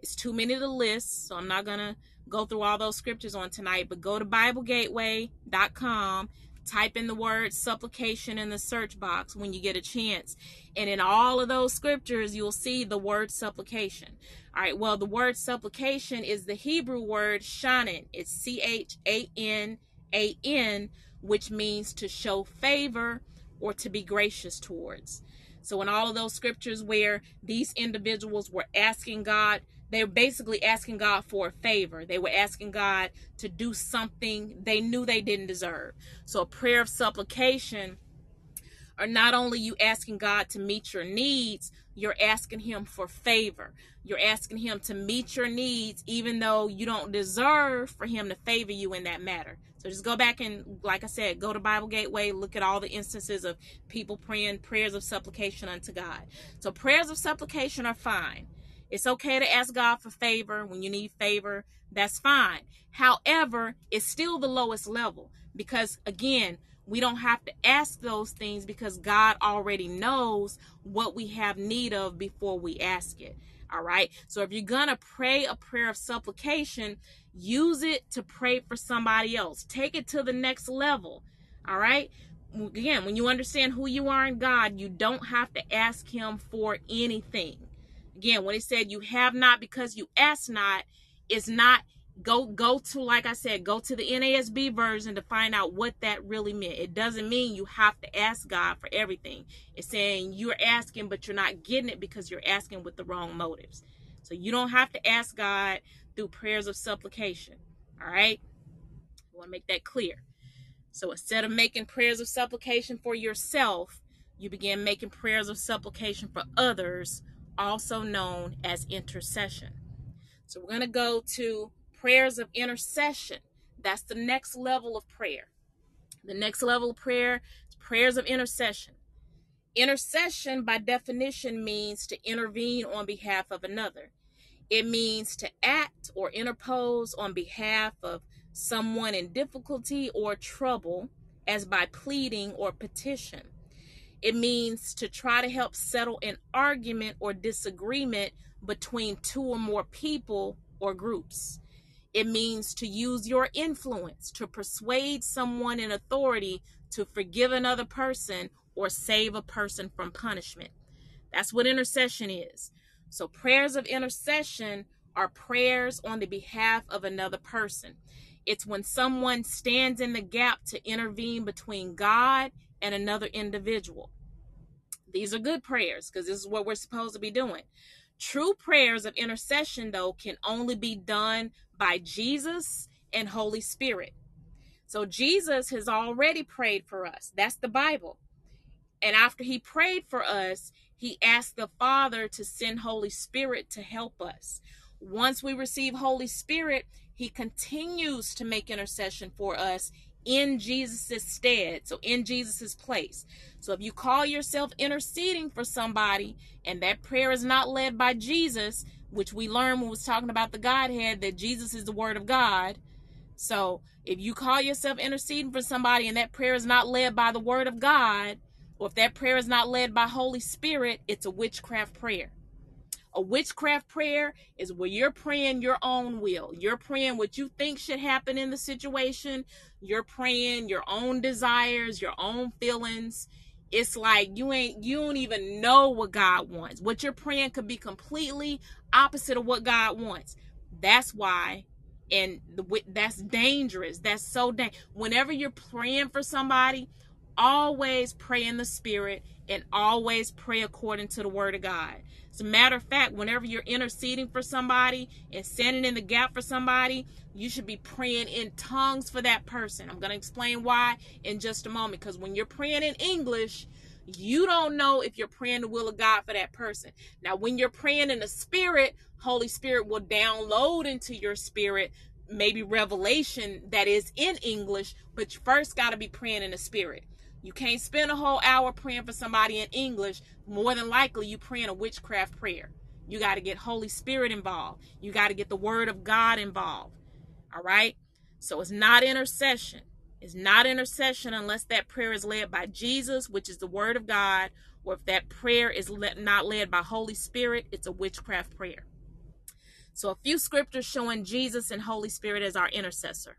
It's too many to list, so I'm not going to go through all those scriptures on tonight, but go to BibleGateway.com, type in the word supplication in the search box when you get a chance. And in all of those scriptures, you'll see the word supplication. All right, well, the word supplication is the Hebrew word shanan. It's C H A N A N, which means to show favor or to be gracious towards. So, in all of those scriptures where these individuals were asking God, they were basically asking God for a favor. They were asking God to do something they knew they didn't deserve. So, a prayer of supplication are not only you asking God to meet your needs, you're asking Him for favor. You're asking Him to meet your needs, even though you don't deserve for Him to favor you in that matter. So just go back and, like I said, go to Bible Gateway, look at all the instances of people praying prayers of supplication unto God. So prayers of supplication are fine. It's okay to ask God for favor when you need favor. That's fine. However, it's still the lowest level because, again, we don't have to ask those things because God already knows what we have need of before we ask it. All right. So if you're going to pray a prayer of supplication, use it to pray for somebody else. Take it to the next level. All right. Again, when you understand who you are in God, you don't have to ask Him for anything. Again, when it said you have not because you ask not, is not go go to like i said go to the nasb version to find out what that really meant. It doesn't mean you have to ask god for everything. It's saying you're asking but you're not getting it because you're asking with the wrong motives. So you don't have to ask god through prayers of supplication all right? I want to make that clear. So instead of making prayers of supplication for yourself you begin making prayers of supplication for others also known as intercession so we're going to go to prayers of intercession. That's the next level of prayer. The next level of prayer is prayers of intercession. Intercession, by definition, means to intervene on behalf of another. It means to act or interpose on behalf of someone in difficulty or trouble, as by pleading or petition. It means to try to help settle an argument or disagreement between two or more people or groups. It means to use your influence to persuade someone in authority to forgive another person or save a person from punishment. That's what intercession is. So, prayers of intercession are prayers on the behalf of another person. It's when someone stands in the gap to intervene between God and another individual. These are good prayers because this is what we're supposed to be doing. True prayers of intercession, though, can only be done by Jesus and Holy Spirit. So Jesus has already prayed for us. That's the Bible. And after he prayed for us, he asked the Father to send Holy Spirit to help us. Once we receive Holy Spirit, he continues to make intercession for us in Jesus' stead, so in Jesus' place. So if you call yourself interceding for somebody and that prayer is not led by Jesus, which we learned when we was talking about the Godhead that Jesus is the Word of God. So if you call yourself interceding for somebody and that prayer is not led by the Word of God, or if that prayer is not led by Holy Spirit, it's a witchcraft prayer. A witchcraft prayer is where you're praying your own will. You're praying what you think should happen in the situation. You're praying your own desires, your own feelings it's like you ain't you don't even know what God wants. What you're praying could be completely opposite of what God wants. That's why and that's dangerous. That's so dangerous. Whenever you're praying for somebody, always pray in the spirit and always pray according to the word of God. As a matter of fact, whenever you're interceding for somebody and standing in the gap for somebody, you should be praying in tongues for that person. I'm going to explain why in just a moment because when you're praying in English, You don't know if you're praying the will of God for that person. Now, when you're praying in the spirit, Holy Spirit will download into your spirit maybe revelation that is in English, but you first got to be praying in the spirit. You can't spend a whole hour praying for somebody in English. More than likely, you praying a witchcraft prayer. You got to get Holy Spirit involved. You got to get the Word of God involved. All right? So it's not intercession. It's not intercession unless that prayer is led by Jesus, which is the Word of God, or if that prayer is not led by Holy Spirit, it's a witchcraft prayer. So a few scriptures showing Jesus and Holy Spirit as our intercessor.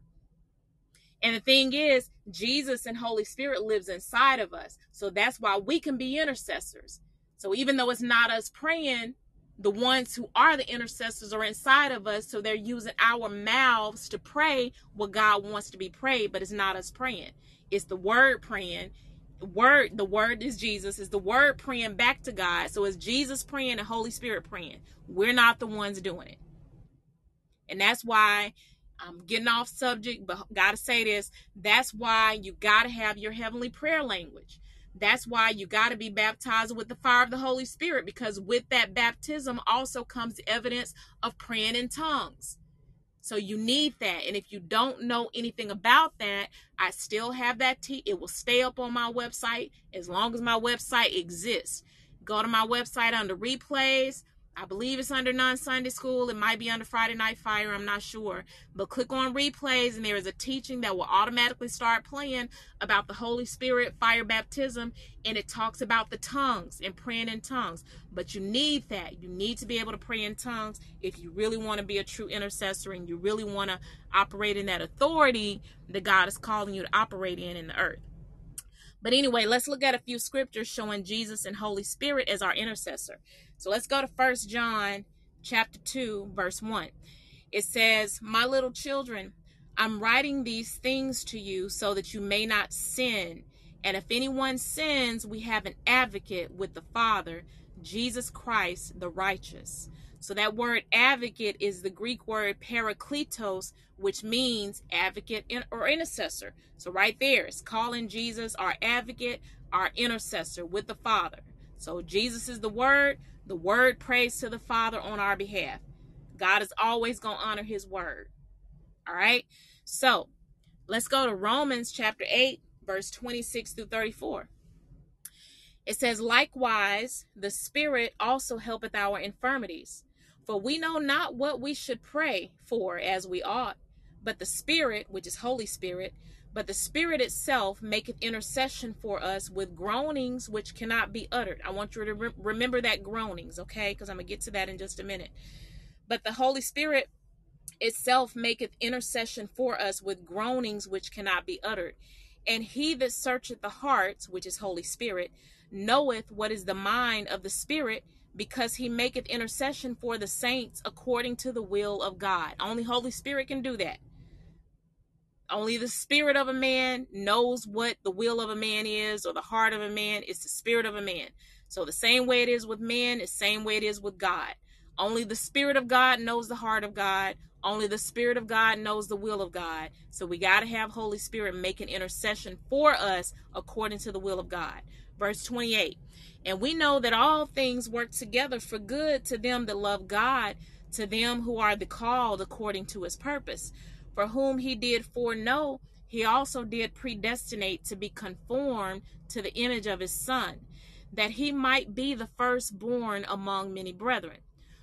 And the thing is, Jesus and Holy Spirit lives inside of us. So that's why we can be intercessors. So even though it's not us praying, the ones who are the intercessors are inside of us. So they're using our mouths to pray what God wants to be prayed, but it's not us praying. It's the word praying. Word, the word is Jesus, is the word praying back to God. So it's Jesus praying and Holy Spirit praying. We're not the ones doing it. And that's why I'm getting off subject, but gotta say this. That's why you gotta have your heavenly prayer language. That's why you gotta be baptized with the fire of the Holy Spirit, because with that baptism also comes evidence of praying in tongues. So you need that. And if you don't know anything about that, I still have that tea. It will stay up on my website as long as my website exists. Go to my website under replays I believe it's under non Sunday school. It might be under Friday Night Fire. I'm not sure. But click on replays, and there is a teaching that will automatically start playing about the Holy Spirit fire baptism. And it talks about the tongues and praying in tongues. But you need that. You need to be able to pray in tongues if you really want to be a true intercessor and you really want to operate in that authority that God is calling you to operate in in the earth. But anyway, let's look at a few scriptures showing Jesus and Holy Spirit as our intercessor. So let's go to First John chapter 2 verse 1. It says, "My little children, I'm writing these things to you so that you may not sin. And if anyone sins, we have an advocate with the Father, Jesus Christ the righteous." So that word advocate is the Greek word parakletos, which means advocate or intercessor. So right there, it's calling Jesus our advocate, our intercessor with the Father. So Jesus is the word, the word prays to the Father on our behalf. God is always going to honor his word. All right. So let's go to Romans chapter 8, verse 26 through 34. It says, Likewise, the Spirit also helpeth our infirmities. For we know not what we should pray for as we ought, but the Spirit, which is Holy Spirit, but the Spirit itself maketh intercession for us with groanings which cannot be uttered. I want you to re- remember that groanings, okay? Because I'm going to get to that in just a minute. But the Holy Spirit itself maketh intercession for us with groanings which cannot be uttered. And he that searcheth the hearts, which is Holy Spirit, knoweth what is the mind of the Spirit, because he maketh intercession for the saints according to the will of God. Only Holy Spirit can do that. Only the spirit of a man knows what the will of a man is, or the heart of a man is the spirit of a man. So the same way it is with men, the same way it is with God. Only the spirit of God knows the heart of God. Only the spirit of God knows the will of God. So we got to have Holy Spirit making intercession for us according to the will of God. Verse 28. And we know that all things work together for good to them that love God, to them who are the called according to his purpose for whom he did foreknow, he also did predestinate to be conformed to the image of his Son, that he might be the firstborn among many brethren.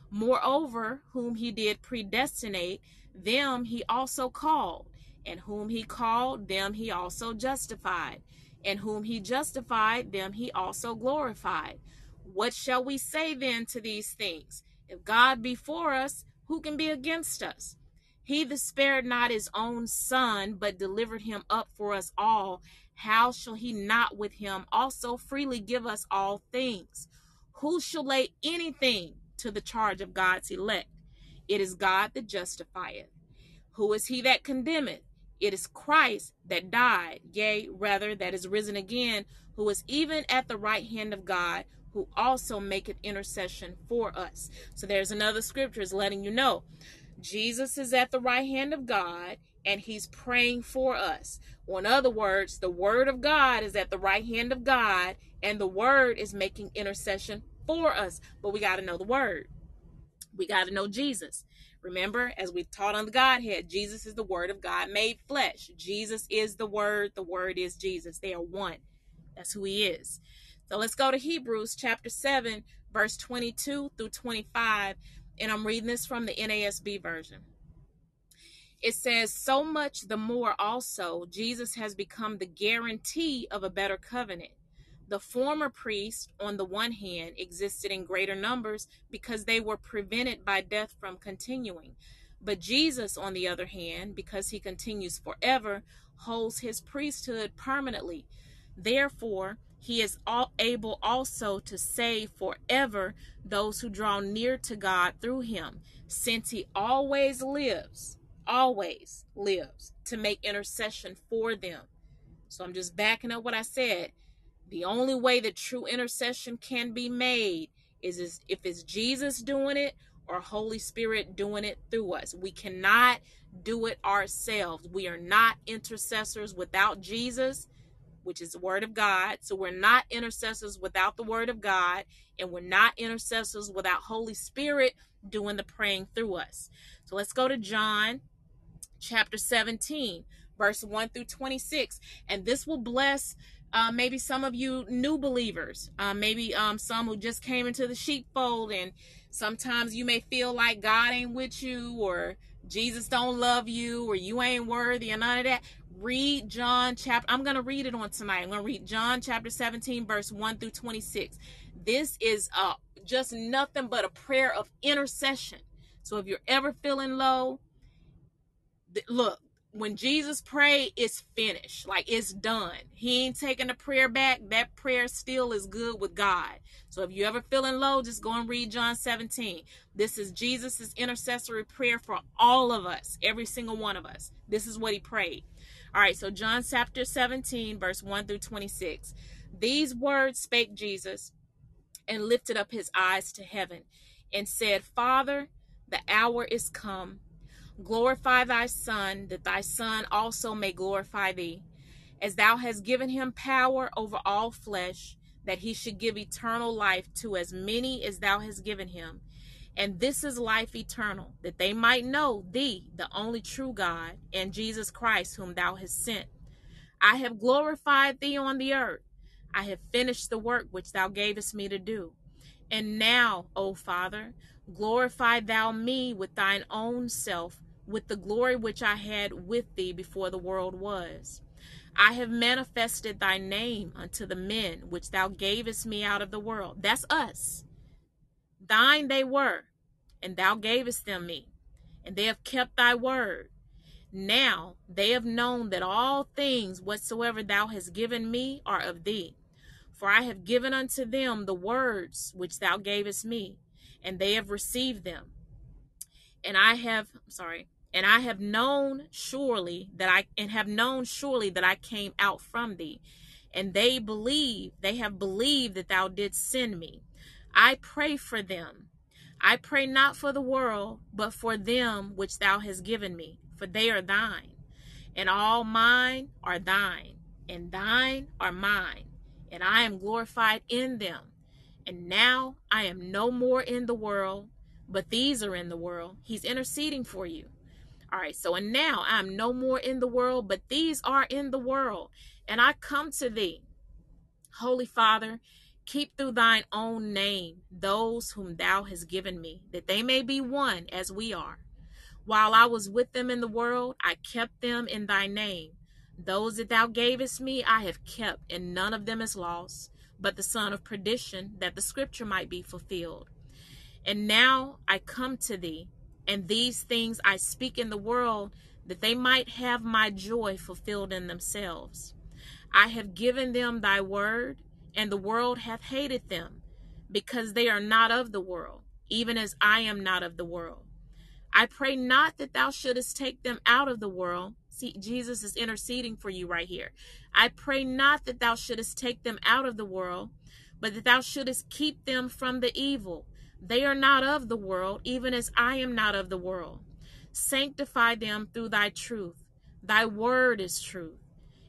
Moreover, whom he did predestinate, them he also called, and whom he called, them he also justified, and whom he justified, them he also glorified. What shall we say then to these things? If God be for us, who can be against us? He that spared not his own son, but delivered him up for us all, how shall he not with him also freely give us all things? Who shall lay anything to the charge of God's elect? It is God that justifieth. Who is he that condemneth? It is Christ that died, yea, rather, that is risen again, who is even at the right hand of God, who also maketh intercession for us. So there's another scripture is letting you know Jesus is at the right hand of God and he's praying for us. Or in other words, the word of God is at the right hand of God and the word is making intercession for us. But we got to know the word. We got to know Jesus. Remember, as we taught on the Godhead, Jesus is the Word of God made flesh. Jesus is the Word. The Word is Jesus. They are one. That's who He is. So let's go to Hebrews chapter 7, verse 22 through 25. And I'm reading this from the NASB version. It says, So much the more also, Jesus has become the guarantee of a better covenant. The former priests, on the one hand, existed in greater numbers because they were prevented by death from continuing. But Jesus, on the other hand, because he continues forever, holds his priesthood permanently. Therefore, he is able also to save forever those who draw near to God through him, since he always lives, always lives to make intercession for them. So I'm just backing up what I said. The only way that true intercession can be made is, is if it's Jesus doing it or Holy Spirit doing it through us. We cannot do it ourselves. We are not intercessors without Jesus which is the word of God. So we're not intercessors without the word of God, and we're not intercessors without Holy Spirit doing the praying through us. So let's go to John chapter 17, verse 1 through 26. And this will bless uh, maybe some of you new believers, uh, maybe um, some who just came into the sheepfold, and sometimes you may feel like God ain't with you, or Jesus don't love you, or you ain't worthy, and none of that read John chapter. I'm to read it on tonight. I'm to read John chapter 17, verse 1 through 26. This is uh, just nothing but a prayer of intercession. So if you're ever feeling low, th- look, when Jesus prayed, it's finished. Like it's done. He ain't taking the prayer back. That prayer still is good with God. So if you ever feeling low, just go and read John 17. This is Jesus's intercessory prayer for all of us, every single one of us. This is what he prayed. All right, so John chapter 17, verse 1 through 26. These words spake Jesus and lifted up his eyes to heaven and said, Father, the hour is come. Glorify thy Son, that thy Son also may glorify thee, as thou hast given him power over all flesh, that he should give eternal life to as many as thou hast given him. And this is life eternal, that they might know thee, the only true God, and Jesus Christ, whom thou hast sent. I have glorified thee on the earth. I have finished the work which thou gavest me to do. And now, O Father, glorify thou me with thine own self, with the glory which I had with thee before the world was. I have manifested thy name unto the men which thou gavest me out of the world. That's us. Thine they were, and thou gavest them me, and they have kept thy word. Now they have known that all things whatsoever thou hast given me are of thee. For I have given unto them the words which thou gavest me, and they have received them. And I have, sorry, and I have known surely that I, and have known surely that I came out from thee. And they believe, they have believed that thou didst send me. I pray for them I pray not for the world, but for them which thou hast given me, for they are thine. And all mine are thine, and thine are mine, and I am glorified in them. And now I am no more in the world, but these are in the world. He's interceding for you. All right, so and now I am no more in the world, but these are in the world. And I come to thee, Holy Father, Keep through thine own name those whom thou hast given me, that they may be one as we are. While I was with them in the world, I kept them in thy name. Those that thou gavest me, I have kept, and none of them is lost, but the son of perdition, that the scripture might be fulfilled. And now I come to thee, and these things I speak in the world, that they might have my joy fulfilled in themselves. I have given them thy word and the world hath hated them, because they are not of the world, even as I am not of the world. I pray not that thou shouldest take them out of the world. See, Jesus is interceding for you right here. I pray not that thou shouldest take them out of the world, but that thou shouldest keep them from the evil. They are not of the world, even as I am not of the world. Sanctify them through thy truth. Thy word is truth.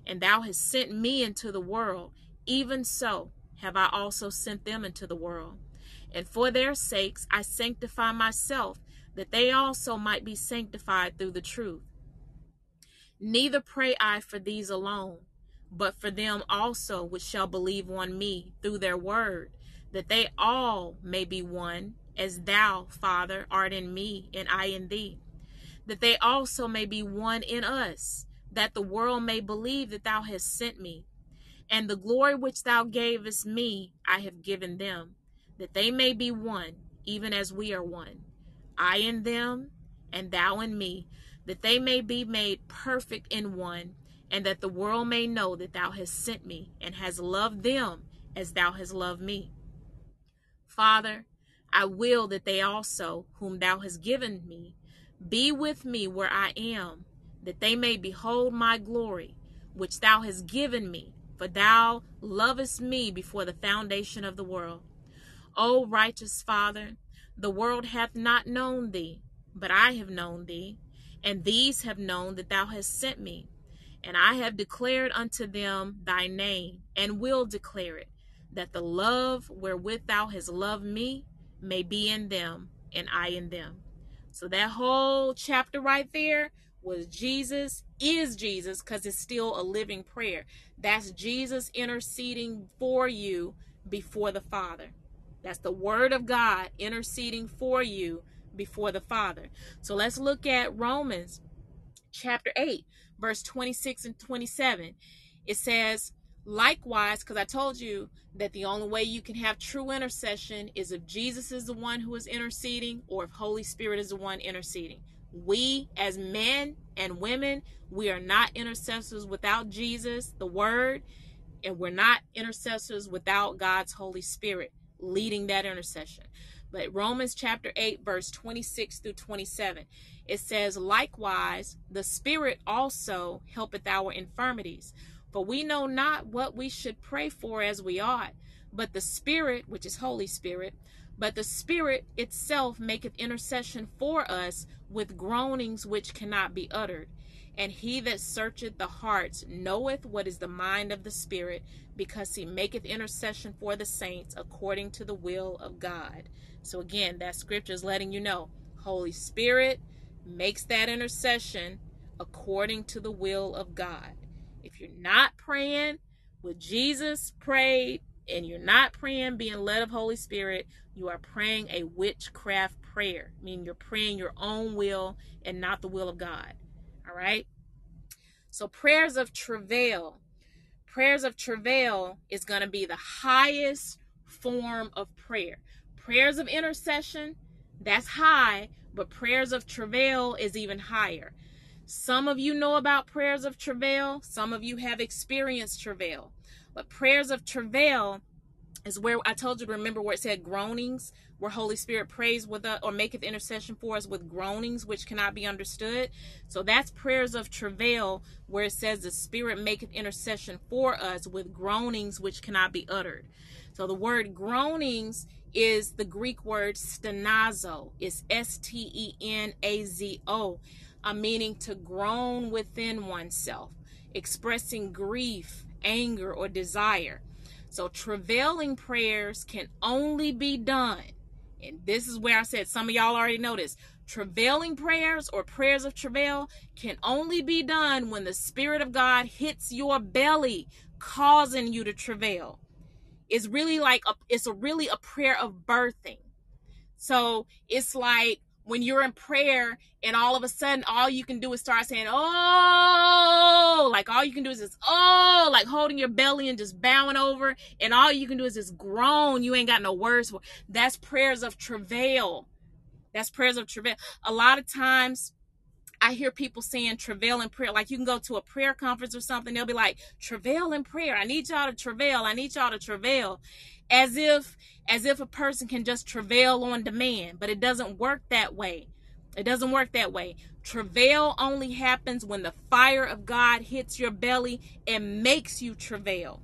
And thou hast sent me into the world. Even so have I also sent them into the world. And for their sakes I sanctify myself, that they also might be sanctified through the truth. Neither pray I for these alone, but for them also which shall believe on me through their word, that they all may be one, as thou, Father, art in me, and I in thee, that they also may be one in us, that the world may believe that thou hast sent me. And the glory which thou gavest me, I have given them, that they may be one, even as we are one. I in them, and thou in me, that they may be made perfect in one, and that the world may know that thou hast sent me, and hast loved them as thou hast loved me. Father, I will that they also, whom thou hast given me, be with me where I am, that they may behold my glory, which thou hast given me, for thou lovest me before the foundation of the world. O righteous Father, the world hath not known thee, but I have known thee, and these have known that thou hast sent me. And I have declared unto them thy name, and will declare it, that the love wherewith thou hast loved me may be in them, and I in them. So that whole chapter right there was Jesus is Jesus because it's still a living prayer. That's Jesus interceding for you before the Father. That's the Word of God interceding for you before the Father. So let's look at Romans chapter 8, verse 26 and 27. It says, Likewise, because I told you that the only way you can have true intercession is if Jesus is the one who is interceding or if Holy Spirit is the one interceding. We, as men and women, we are not intercessors without Jesus, the Word, and we're not intercessors without God's Holy Spirit leading that intercession. But Romans chapter 8, verse 26 through 27, it says, Likewise, the Spirit also helpeth our infirmities. For we know not what we should pray for as we ought, but the Spirit, which is Holy Spirit, but the Spirit itself maketh intercession for us with groanings which cannot be uttered. And he that searcheth the hearts knoweth what is the mind of the Spirit, because he maketh intercession for the saints according to the will of God. So again, that scripture is letting you know Holy Spirit makes that intercession according to the will of God. If you're not praying what Jesus prayed and you're not praying being led of Holy Spirit, you are praying a witchcraft prayer, meaning you're praying your own will and not the will of God. All right? So prayers of travail. Prayers of travail is going to be the highest form of prayer. Prayers of intercession, that's high, but prayers of travail is even higher. Some of you know about prayers of travail, some of you have experienced travail. But prayers of travail is where I told you to remember where it said groanings, where Holy Spirit prays with us or maketh intercession for us with groanings which cannot be understood. So that's prayers of travail, where it says the Spirit maketh intercession for us with groanings which cannot be uttered. So the word groanings is the Greek word stenazo. It's S T E N A Z O a meaning to groan within oneself, expressing grief, anger, or desire. So, travailing prayers can only be done. And this is where I said some of y'all already this. Travailing prayers or prayers of travail can only be done when the Spirit of God hits your belly, causing you to travail. It's really like a, it's a really a prayer of birthing. So it's like when you're in prayer and all of a sudden all you can do is start saying oh like all you can do is just oh like holding your belly and just bowing over and all you can do is just groan you ain't got no words for that's prayers of travail that's prayers of travail a lot of times I hear people saying travail in prayer. Like you can go to a prayer conference or something, they'll be like, travail in prayer. I need y'all to travail. I need y'all to travail as if as if a person can just travail on demand but it doesn't work that way. It doesn't work that way. Travail only happens when the fire of god hits your belly and makes you travail.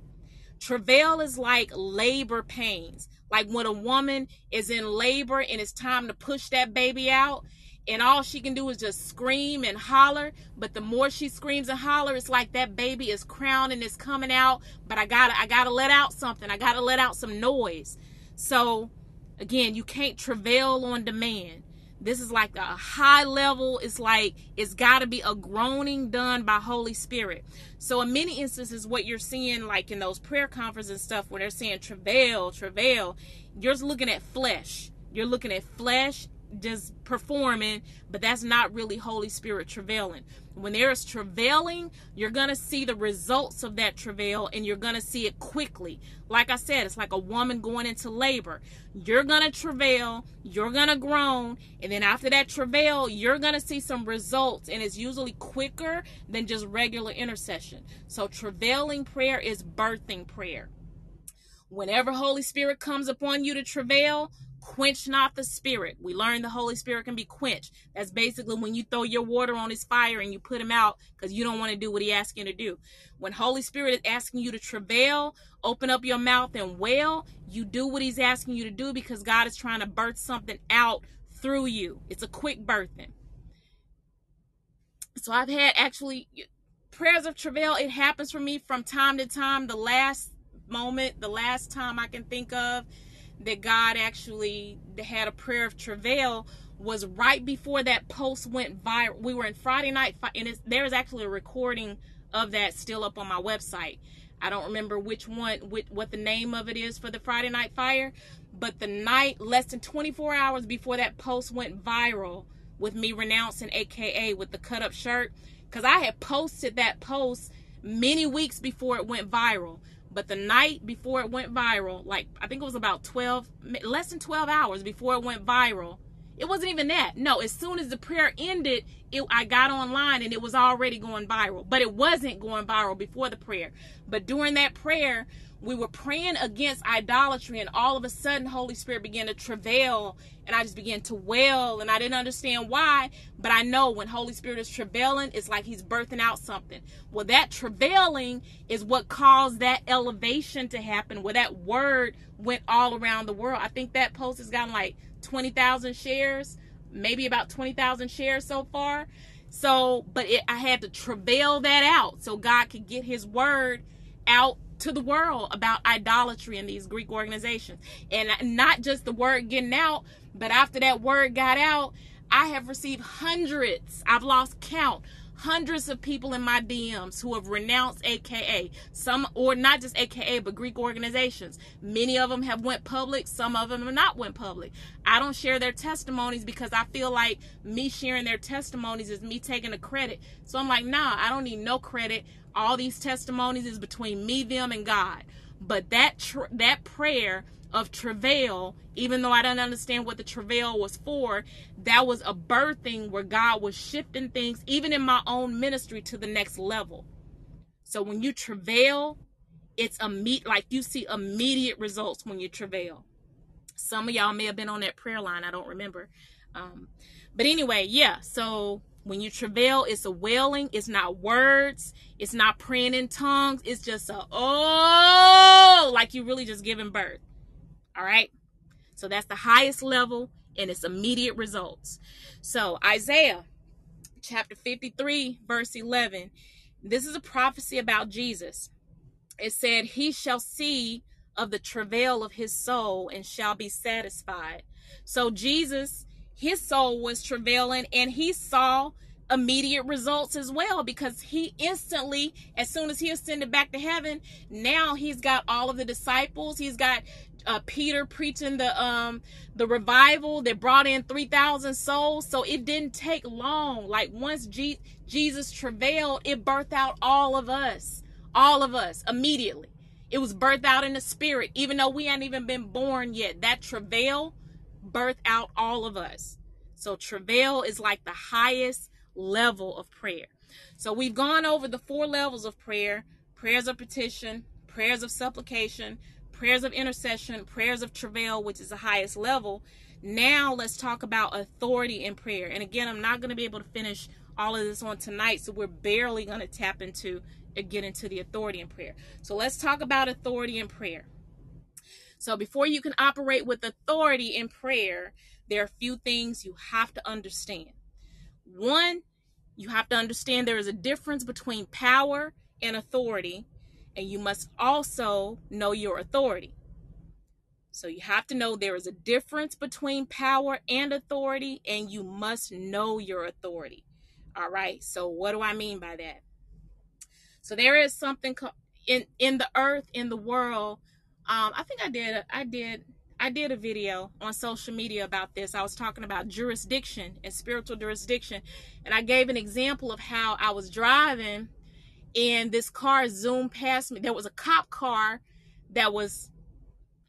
Travail is like labor pains. Like when a woman is in labor and it's time to push that baby out and all she can do is just scream and holler. But the more she screams and holler it's like that baby is crowning, it's coming out. But i gotta i gotta let out something. I gotta let out some noise. So again you can't travail on demand. This is like a high level. It's like it's got to be a groaning done by holy spirit. So in many instances what you're seeing like in those prayer conferences and stuff where they're saying travail travail you're looking at flesh. You're looking at flesh just performing, but that's not really Holy Spirit travailing. When there is travailing, you're going to see the results of that travail and you're going to see it quickly. Like I said, it's like a woman going into labor. You're going to travail, you're going to groan, and then after that travail, you're going to see some results, and it's usually quicker than just regular intercession. So, travailing prayer is birthing prayer. Whenever Holy Spirit comes upon you to travail, quench not the spirit. We learn the Holy Spirit can be quenched. That's basically when you throw your water on his fire and you put him out because you don't want to do what he you to do. When Holy Spirit is asking you to travail, open up your mouth and wail, you do what he's asking you to do because God is trying to birth something out through you. It's a quick birthing. So I've had actually prayers of travail. It happens for me from time to time. The last moment, the last time I can think of that God actually had a prayer of travail was right before that post went viral. We were in Friday night, and there's actually a recording of that still up on my website. I don't remember which one, what the name of it is for the Friday Night Fire, but the night less than 24 hours before that post went viral with me renouncing AKA with the cut up shirt, because I had posted that post many weeks before it went viral. But the night before it went viral, like I think it was about 12, less than 12 hours before it went viral, it wasn't even that. No, as soon as the prayer ended, it, I got online and it was already going viral. But it wasn't going viral before the prayer. But during that prayer, we were praying against idolatry and all of a sudden holy spirit began to travail and i just began to wail and i didn't understand why but i know when holy spirit is travailing it's like he's birthing out something. Well that travailing is what caused that elevation to happen where that word went all around the world. I think that post has gotten like 20000 shares maybe about 20000 shares so far. So but it, i had to travail that out so god could get his word out to the world about idolatry in these Greek organizations. And not just the word getting out, but after that word got out, I have received hundreds, I've lost count, hundreds of people in my DMs who have renounced AKA. Some or not just AKA but Greek organizations. Many of them have went public, some of them have not went public. I don't share their testimonies because I feel like me sharing their testimonies is me taking the credit. So I'm like, "Nah, I don't need no credit all these testimonies is between me, them, and God. But that tr- that prayer of travail, even though I don't understand what the travail was for, that was a birthing where God was shifting things, even in my own ministry, to the next level. So when you travail, it's a meet like you see immediate results when you travail. Some of y'all may have been on that prayer line. I don't remember. Um, but anyway, yeah. So when you travail, it's a wailing. It's not words. It's not praying in tongues. It's just a oh, like you really just giving birth. All right. So that's the highest level and it's immediate results. So Isaiah chapter 53, verse 11. This is a prophecy about Jesus. It said, He shall see of the travail of his soul and shall be satisfied. So Jesus his soul was travailing and he saw immediate results as well because he instantly as soon as he ascended back to heaven now he's got all of the disciples. He's got uh, peter preaching the um the revival that brought in 3000 souls. So it didn't take long. Like once G- jesus travailed it birthed out all of us all of us immediately. It was birthed out in the spirit even though we hadn't even been born yet. That travail birth out all of us. So travail is like the highest level of prayer. So we've gone over the four levels of prayer prayers of petition, prayers of supplication, prayers of intercession, prayers of travail, which is the highest level. Now let's talk about authority in prayer. And again, I'm not going to be able to finish all of this on tonight, so we're barely going to tap into and get into the authority in prayer. So let's talk about authority in prayer. So before you can operate with authority in prayer, there are a few things you have to understand. One, you have to understand there is a difference between power and authority, and you must also know your authority. So you have to know there is a difference between power and authority, and you must know your authority. All right. So what do I mean by that? So there is something in in the earth, in the world. Um, I think I did. I did. I did a video on social media about this. I was talking about jurisdiction and spiritual jurisdiction, and I gave an example of how I was driving, and this car zoomed past me. There was a cop car that was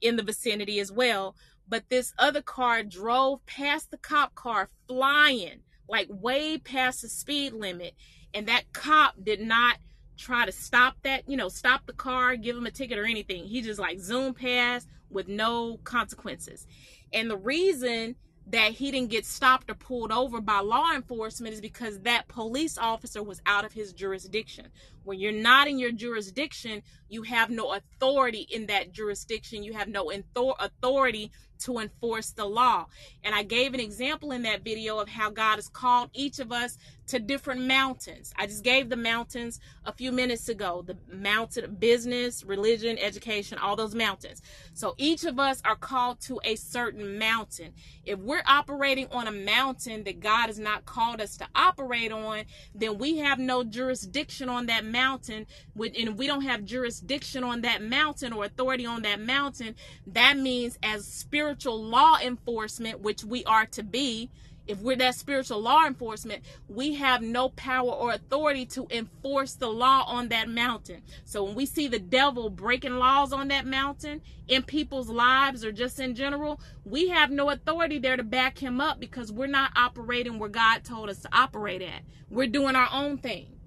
in the vicinity as well, but this other car drove past the cop car flying like way past the speed limit, and that cop did not try to stop that, you know, stop the car, give him a ticket or anything. He just like zoomed past with no consequences. And the reason that he didn't get stopped or pulled over by law enforcement is because that police officer was out of his jurisdiction. When you're not in your jurisdiction, you have no authority in that jurisdiction. You have no authority to enforce the law. And I gave an example in that video of how God has called each of us to different mountains. I just gave the mountains a few minutes ago the mountain business, religion, education, all those mountains. So each of us are called to a certain mountain. If we're operating on a mountain that God has not called us to operate on, then we have no jurisdiction on that mountain. Mountain and we don't have jurisdiction on that mountain or authority on that mountain. That means, as spiritual law enforcement, which we are to be, if we're that spiritual law enforcement, we have no power or authority to enforce the law on that mountain. So when we see the devil breaking laws on that mountain in people's lives or just in general, we have no authority there to back him up because we're not operating where God told us to operate at. We're doing our own thing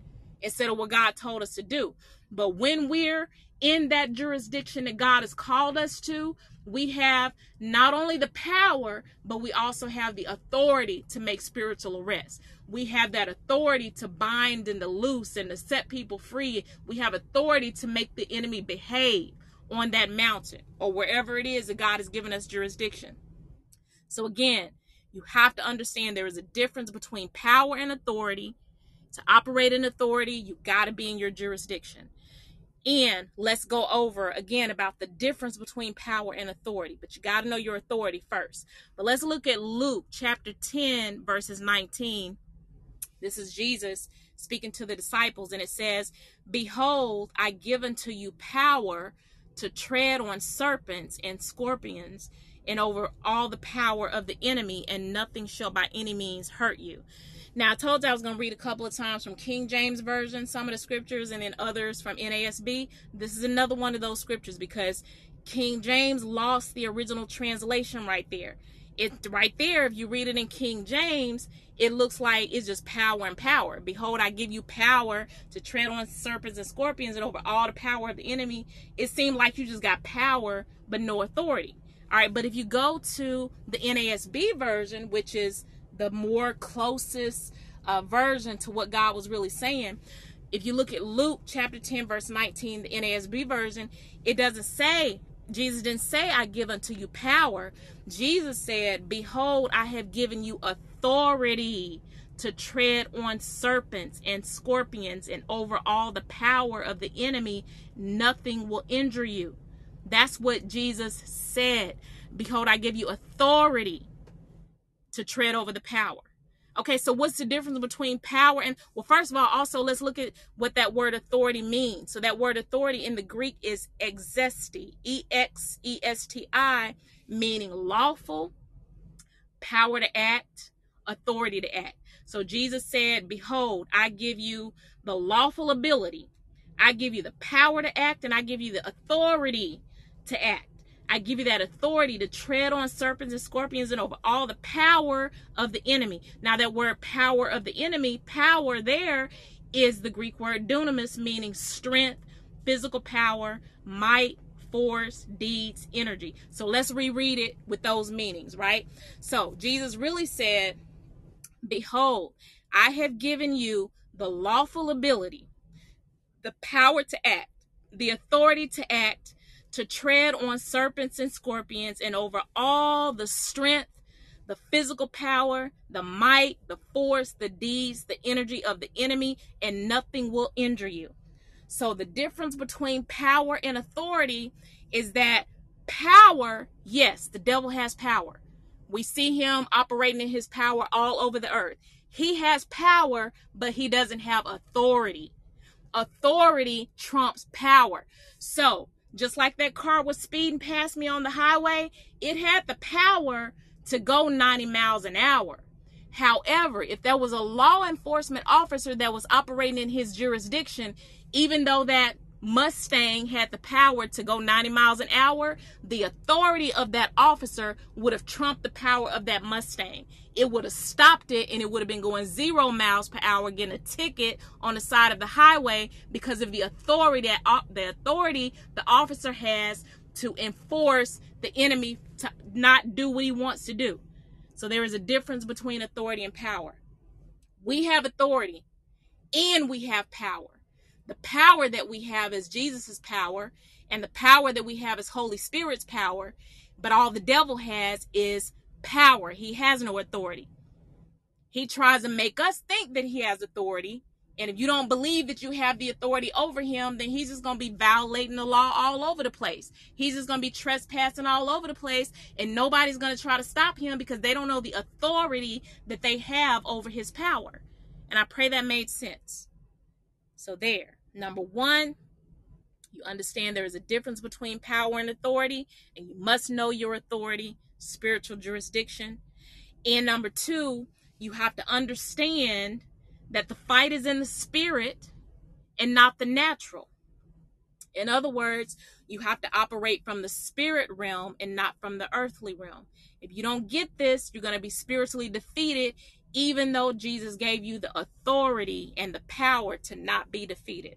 instead of what God told us to do. But when we're in that jurisdiction that God has called us to, we have not only the power, but we also have the authority to make spiritual arrests. We have that authority to bind and to loose and to set people free. We have authority to make the enemy behave on that mountain or wherever it is that God has given us jurisdiction. So, again, you have to understand there is a difference between power and authority. To operate in authority, you got to be in your jurisdiction. And let's go over again about the difference between power and authority. But you got to know your authority first. But let's look at Luke chapter 10, verses 19. This is Jesus speaking to the disciples, and it says, Behold, I give unto you power to tread on serpents and scorpions and over all the power of the enemy, and nothing shall by any means hurt you. Now, I told you I was going to read a couple of times from King James Version, some of the scriptures, and then others from NASB. This is another one of those scriptures because King James lost the original translation right there. It right there, if you read it in King James, it looks like it's just power and power. Behold, I give you power to tread on serpents and scorpions and over all the power of the enemy. It seemed like you just got power but no authority. All right, but if you go to the NASB version, which is the more closest uh, version to what God was really saying. If you look at Luke chapter 10, verse 19, the NASB version, it doesn't say, Jesus didn't say, I give unto you power. Jesus said, Behold, I have given you authority to tread on serpents and scorpions and over all the power of the enemy. Nothing will injure you. That's what Jesus said. Behold, I give you authority to tread over the power. Okay, so what's the difference between power and, well, first of all, also let's look at what that word authority means. So that word authority in the Greek is exesti, E X E S T I, meaning lawful, power to act, authority to act. So Jesus said, Behold, I give you the lawful ability, I give you the power to act, and I give you the authority to act. I give you that authority to tread on serpents and scorpions and over all the power of the enemy. Now, that word power of the enemy, power there is the Greek word dunamis, meaning strength, physical power, might, force, deeds, energy. So let's reread it with those meanings, right? So Jesus really said, Behold, I have given you the lawful ability, the power to act, the authority to act, to tread on serpents and scorpions and over all the strength, the physical power, the might, the force, the deeds, the energy of the enemy, and nothing will injure you. So, the difference between power and authority is that power, yes, the devil has power. We see him operating in his power all over the earth. He has power, but he doesn't have authority. Authority trumps power. So, just like that car was speeding past me on the highway, it had the power to go 90 miles an hour. However, if there was a law enforcement officer that was operating in his jurisdiction, even though that Mustang had the power to go 90 miles an hour, the authority of that officer would have trumped the power of that Mustang. It would have stopped it and it would have been going zero miles per hour, getting a ticket on the side of the highway because of the authority that uh, the authority the officer has to enforce the enemy to not do what he wants to do. So there is a difference between authority and power. We have authority and we have power. The power that we have is Jesus's power, and the power that we have is Holy Spirit's power. But all the devil has is power. He has no authority. He tries to make us think that he has authority. And if you don't believe that you have the authority over him, then he's just going to be violating the law all over the place. He's just going to be trespassing all over the place. And nobody's going to try to stop him because they don't know the authority that they have over his power. And I pray that made sense. So, there. Number one, you understand there is a difference between power and authority, and you must know your authority, spiritual jurisdiction. And number two, you have to understand that the fight is in the spirit and not the natural. In other words, you have to operate from the spirit realm and not from the earthly realm. If you don't get this, you're going to be spiritually defeated even though Jesus gave you the authority and the power to not be defeated.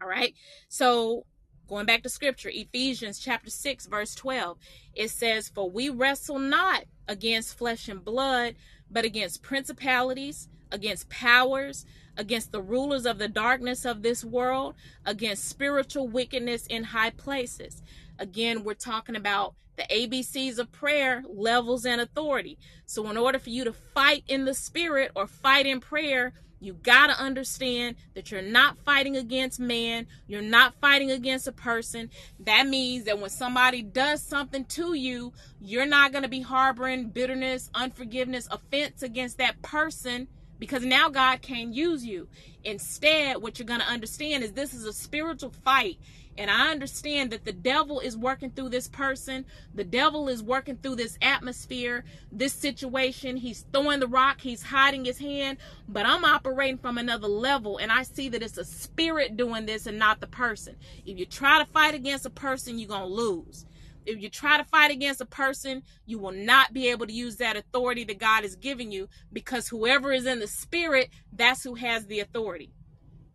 All right. So going back to scripture, Ephesians chapter 6, verse 12, it says, For we wrestle not against flesh and blood, but against principalities, against powers, against the rulers of the darkness of this world, against spiritual wickedness in high places. Again, we're talking about the ABCs of prayer, levels, and authority. So, in order for you to fight in the spirit or fight in prayer, you got to understand that you're not fighting against man. You're not fighting against a person. That means that when somebody does something to you, you're not going to be harboring bitterness, unforgiveness, offense against that person because now God can use you. Instead, what you're going to understand is this is a spiritual fight and I understand that the devil is working through this person. The devil is working through this atmosphere, this situation. He's throwing the rock, he's hiding his hand, but I'm operating from another level. And I see that it's a spirit doing this and not the person. If you try to fight against a person, you're going to lose. If you try to fight against a person, you will not be able to use that authority that God is giving you because whoever is in the spirit, that's who has the authority.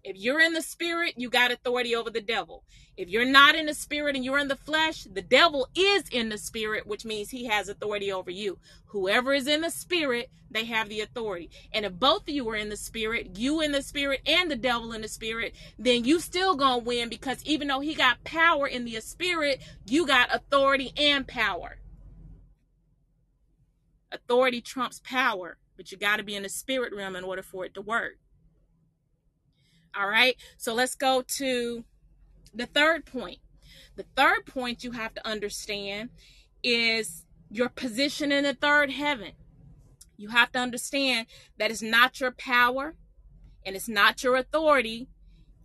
If you're in the spirit, you got authority over the devil. If you're not in the spirit and you're in the flesh, the devil is in the spirit, which means he has authority over you. Whoever is in the spirit, they have the authority. And if both of you are in the spirit, you in the spirit and the devil in the spirit, then you still gonna win because even though he got power in the spirit, you got authority and power. Authority trumps power, but you got to be in the spirit realm in order for it to work. All right. So let's go to the third point. The third point you have to understand is your position in the third heaven. You have to understand that it's not your power and it's not your authority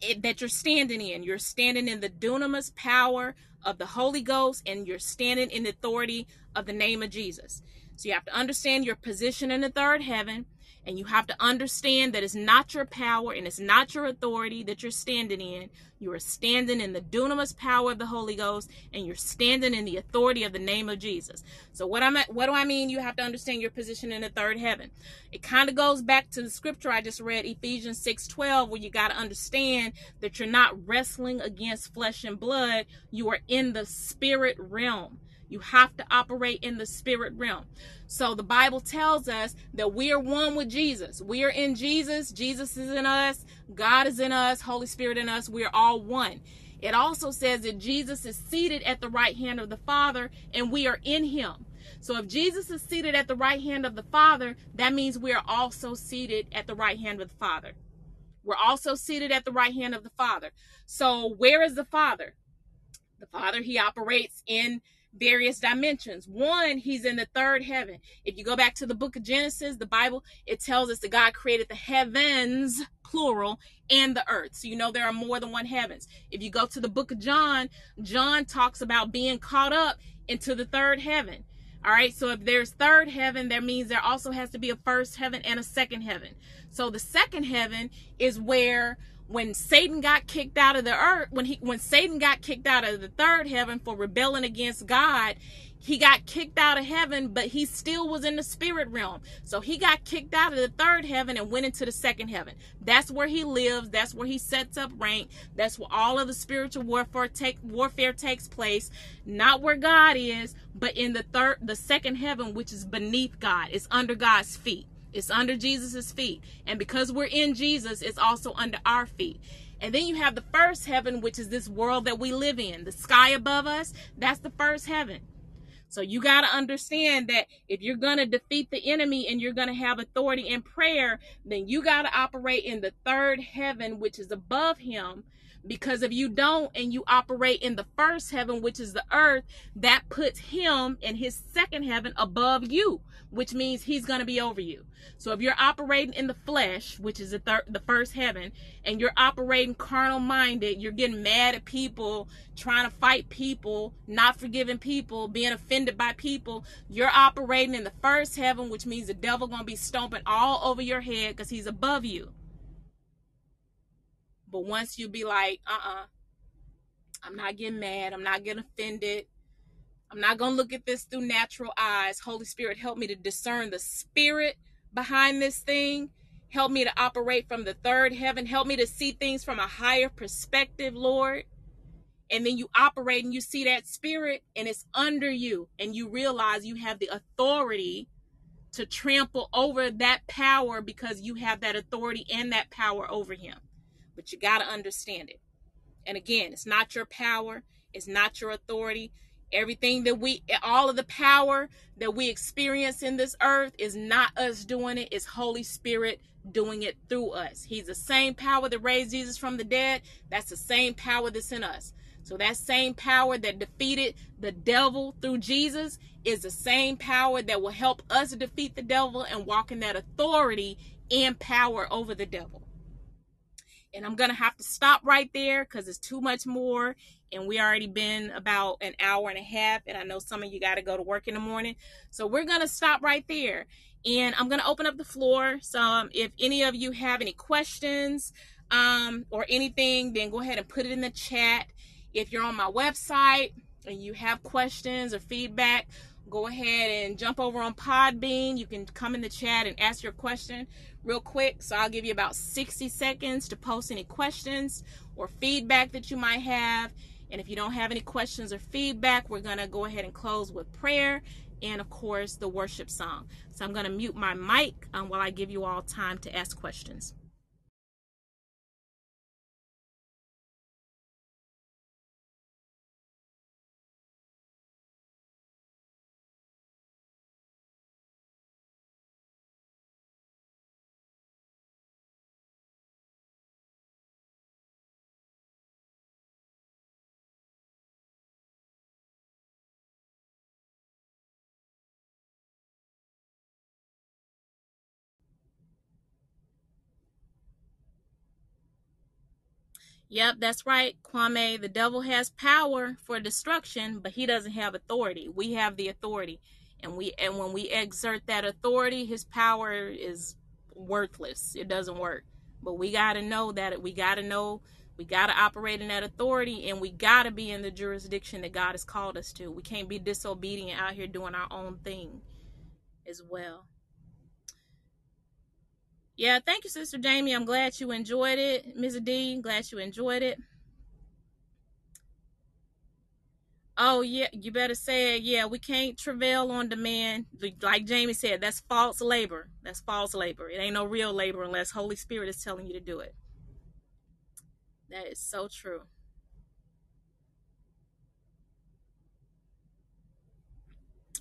it, that you're standing in. You're standing in the dunamis power of the Holy Ghost and you're standing in the authority of the name of Jesus. So you have to understand your position in the third heaven and you have to understand that it's not your power and it's not your authority that you're standing in. You are standing in the dunamis power of the Holy Ghost and you're standing in the authority of the name of Jesus. So what I'm what do I mean you have to understand your position in the third heaven? It kind of goes back to the scripture I just read Ephesians 6:12 where you got to understand that you're not wrestling against flesh and blood, you are in the spirit realm. You have to operate in the spirit realm. So the Bible tells us that we are one with Jesus. We are in Jesus. Jesus is in us. God is in us. Holy Spirit in us. We are all one. It also says that Jesus is seated at the right hand of the Father and we are in him. So if Jesus is seated at the right hand of the Father, that means we are also seated at the right hand of the Father. We're also seated at the right hand of the Father. So where is the Father? The Father, he operates in various dimensions. One, he's in the third heaven. If you go back to the book of Genesis, the Bible, it tells us that God created the heavens, plural, and the earth. So you know there are more than one heavens. If you go to the book of John, John talks about being caught up into the third heaven. All right, so if there's third heaven, that means there also has to be a first heaven and a second heaven. So the second heaven is where when Satan got kicked out of the earth, when he when Satan got kicked out of the third heaven for rebelling against God, he got kicked out of heaven, but he still was in the spirit realm. So he got kicked out of the third heaven and went into the second heaven. That's where he lives. That's where he sets up rank. That's where all of the spiritual warfare take warfare takes place. Not where God is, but in the third the second heaven, which is beneath God. It's under God's feet. It's under Jesus's feet. And because we're in Jesus, it's also under our feet. And then you have the first heaven, which is this world that we live in. The sky above us, that's the first heaven. So you got to understand that if you're going to defeat the enemy and you're going to have authority in prayer, then you got to operate in the third heaven, which is above him. Because if you don't and you operate in the first heaven, which is the earth, that puts him in his second heaven above you, which means he's going to be over you. So if you're operating in the flesh, which is the third, the first heaven, and you're operating carnal minded, you're getting mad at people, trying to fight people, not forgiving people, being offended by people, you're operating in the first heaven, which means the devil going to be stomping all over your head because he's above you. But once you be like, uh-uh, I'm not getting mad, I'm not getting offended, I'm not going to look at this through natural eyes. Holy Spirit, help me to discern the spirit behind this thing. Help me to operate from the third heaven. Help me to see things from a higher perspective, Lord. And then you operate and you see that spirit and it's under you, and you realize you have the authority to trample over that power because you have that authority and that power over him. But you got to understand it. And again, it's not your power, it's not your authority. Everything that we, all of the power that we experience in this earth is not us doing it, it's Holy Spirit doing it through us. He's the same power that raised Jesus from the dead. That's the same power that's in us. So that same power that defeated the devil through Jesus is the same power that will help us defeat the devil and walk in that authority and power over the devil. And I'm going to have to stop right there because it's too much more and we already been about an hour and a half and i know some of you got to go to work in the morning. So we're going to stop right there and i'm going to open up the floor. So um, if any of you have any questions um, or anything then go ahead and put it in the chat. If you're on my website and you have questions or feedback go ahead and jump over on podbean. You can come in the chat and ask your question real quick so i'll give you about 60 seconds to post any questions or feedback that you might have and if you don't have any questions or feedback, we're going to go ahead and close with prayer and, of course, the worship song. So I'm going to mute my mic um, while I give you all time to ask questions. Yep, that's right, Kwame. The devil has power for destruction, but he doesn't have authority. We have the authority. And we and when we exert that authority, his power is worthless. It doesn't work. But we got to know that we got to know we got to operate in that authority and we got to be in the jurisdiction that God has called us to. We can't be disobedient out here doing our own thing as well. Yeah, thank you, Sister Jamie. I'm glad you enjoyed it. Ms. D, glad you enjoyed it. Oh, yeah, you better say it. Yeah, we can't travail on demand. Like Jamie said, that's false labor. That's false labor. It ain't no real labor unless Holy Spirit is telling you to do it. That is so true.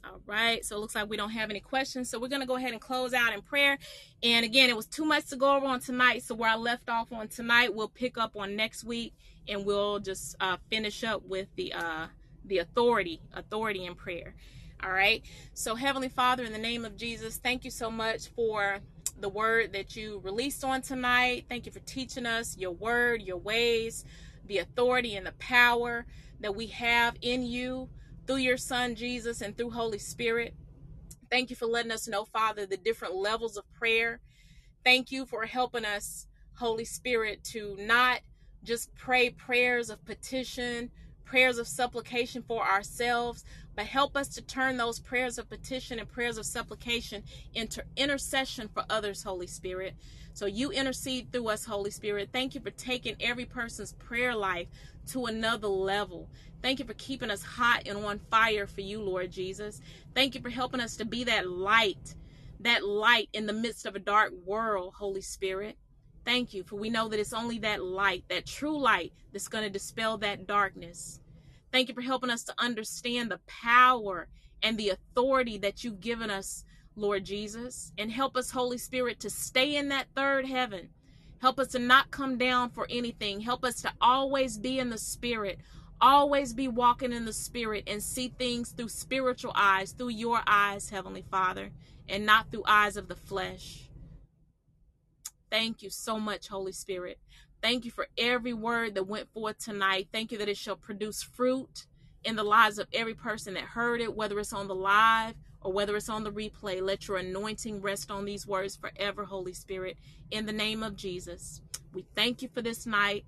All right. So it looks like we don't have any questions. So we're going to go ahead and close out in prayer. And again, it was too much to go over on tonight. So where I left off on tonight, we'll pick up on next week and we'll just uh, finish up with the uh, the authority, authority in prayer. All right. So Heavenly Father, in the name of Jesus, thank you so much for the word that you released on tonight. Thank you for teaching us your word, your ways, the authority and the power that we have in you through your son Jesus and through Holy Spirit. Thank you for letting us know, Father, the different levels of prayer. Thank you for helping us, Holy Spirit, to not just pray prayers of petition, prayers of supplication for ourselves, but help us to turn those prayers of petition and prayers of supplication into intercession for others, Holy Spirit. So you intercede through us, Holy Spirit. Thank you for taking every person's prayer life to another level. Thank you for keeping us hot and on fire for you, Lord Jesus. Thank you for helping us to be that light, that light in the midst of a dark world, Holy Spirit. Thank you, for we know that it's only that light, that true light, that's going to dispel that darkness. Thank you for helping us to understand the power and the authority that you've given us, Lord Jesus. And help us, Holy Spirit, to stay in that third heaven. Help us to not come down for anything. Help us to always be in the Spirit, always be walking in the Spirit and see things through spiritual eyes, through your eyes, Heavenly Father, and not through eyes of the flesh. Thank you so much, Holy Spirit. Thank you for every word that went forth tonight. Thank you that it shall produce fruit in the lives of every person that heard it, whether it's on the live or whether it's on the replay. Let your anointing rest on these words forever, Holy Spirit, in the name of Jesus. We thank you for this night.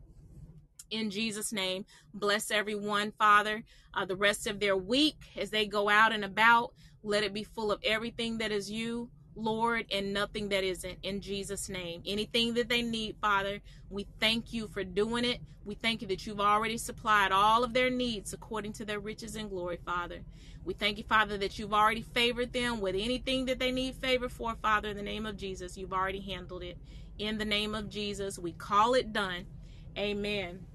In Jesus' name, bless everyone, Father, uh, the rest of their week as they go out and about. Let it be full of everything that is you Lord, and nothing that isn't in Jesus' name. Anything that they need, Father, we thank you for doing it. We thank you that you've already supplied all of their needs according to their riches and glory, Father. We thank you, Father, that you've already favored them with anything that they need favor for, Father, in the name of Jesus. You've already handled it. In the name of Jesus, we call it done. Amen.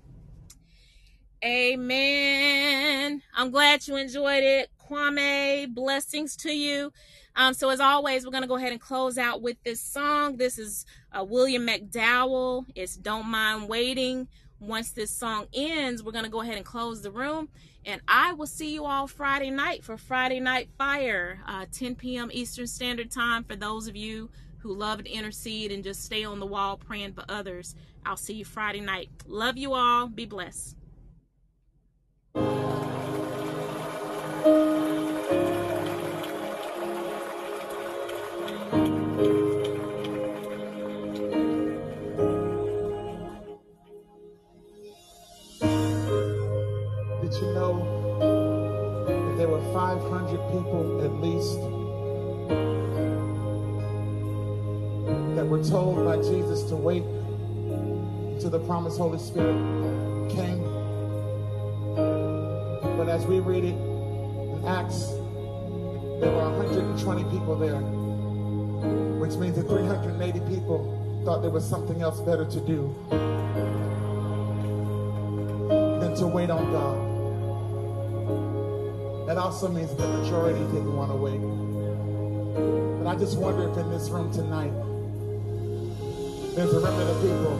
Amen. I'm glad you enjoyed it. Kwame, blessings to you. Um, so as always, we're going to go ahead and close out with this song. This is uh, William McDowell. It's Don't Mind Waiting. Once this song ends, we're going to go ahead and close the room. And I will see you all Friday night for Friday Night Fire, uh, 10 p.m. Eastern Standard Time. For those of you who love to intercede and just stay on the wall praying for others, I'll see you Friday night. Love you all. Be blessed. 500 people at least that were told by Jesus to wait until the promised Holy Spirit came? But as we read it in Acts, there were 120 people there, which means that 380 people thought there was something else better to do than to wait on God. That also means the majority want to wait. But I just wonder if in this room tonight, there's a remnant of people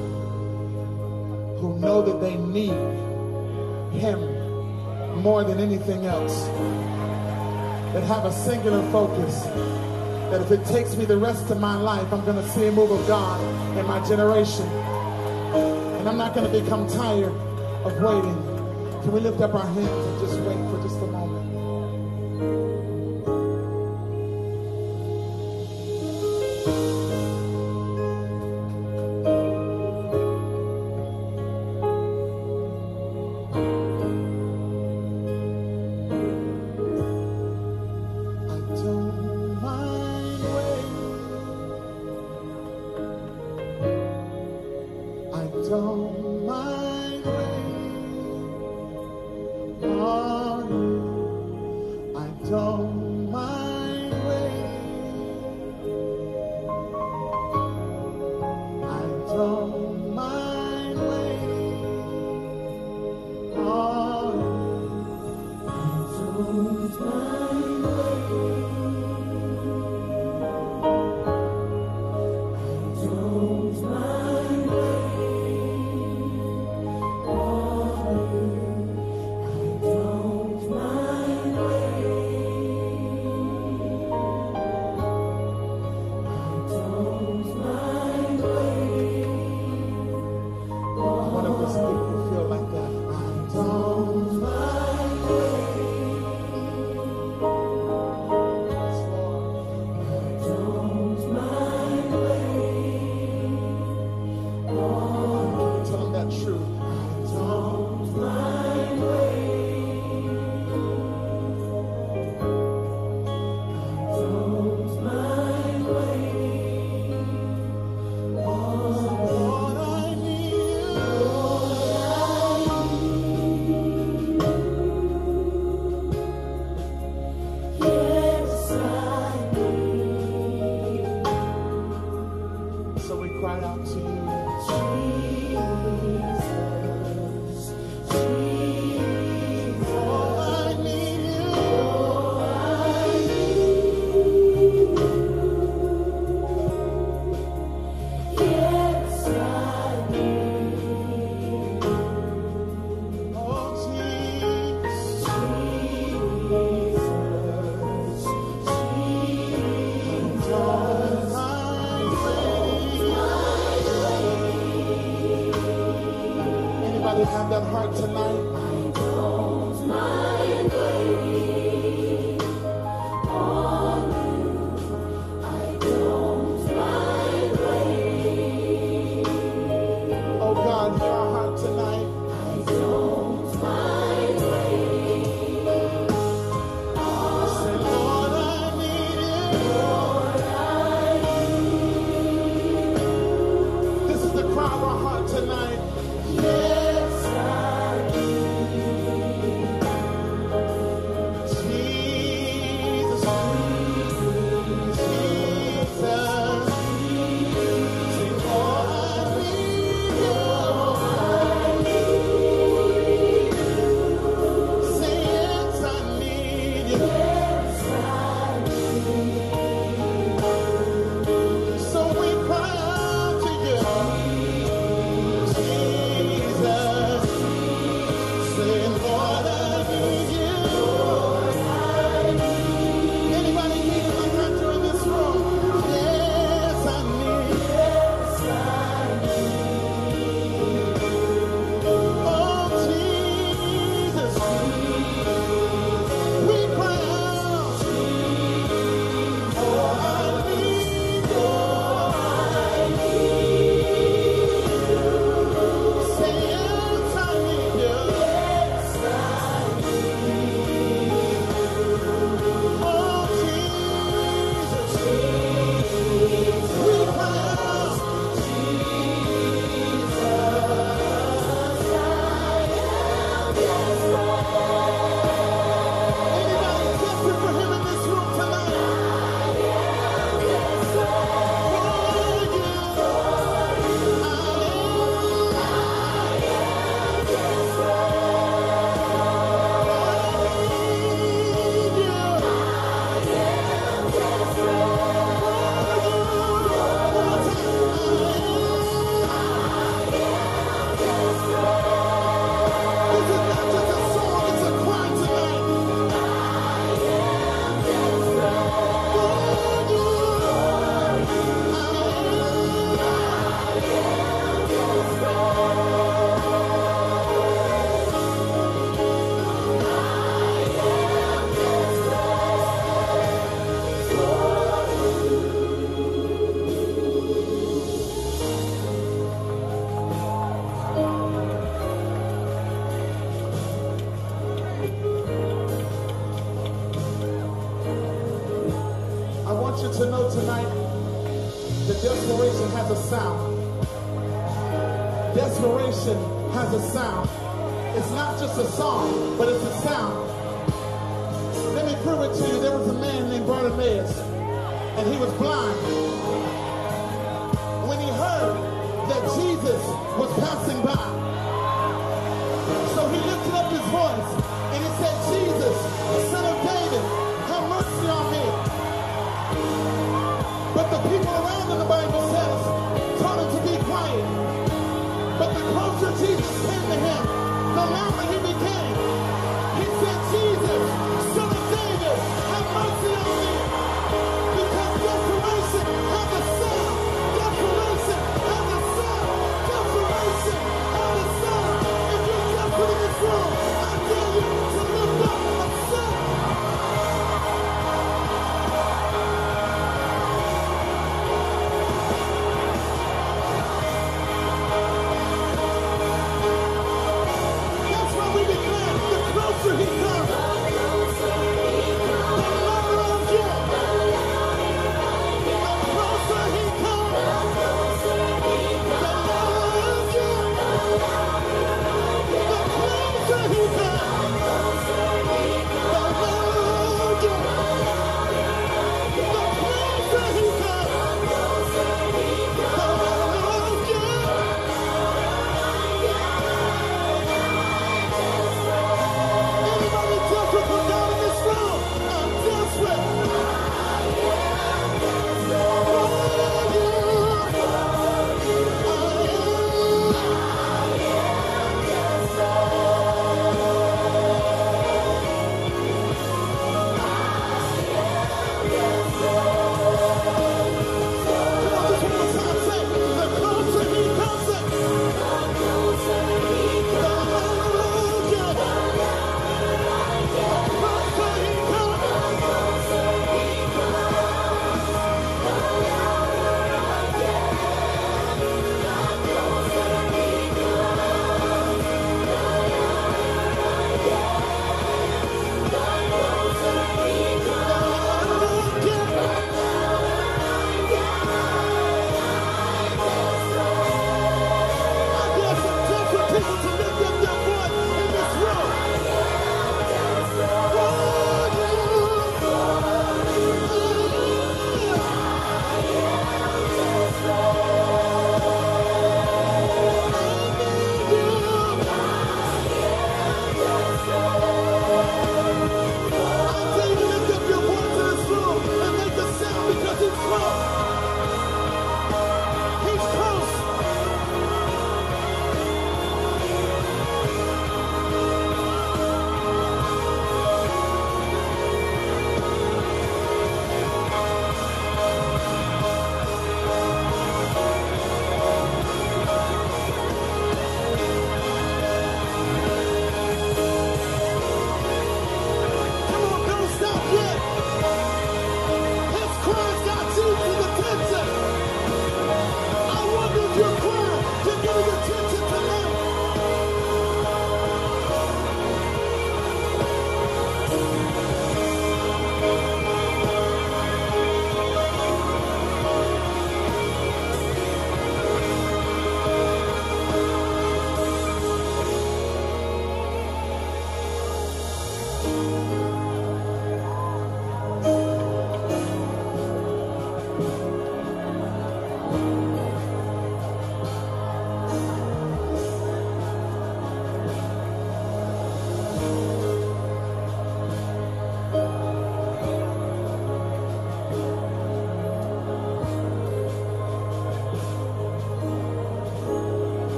who know that they need Him more than anything else. That have a singular focus. That if it takes me the rest of my life, I'm going to see a move of God in my generation. And I'm not going to become tired of waiting. Can we lift up our hands and just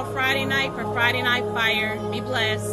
all Friday night for Friday Night Fire. Be blessed.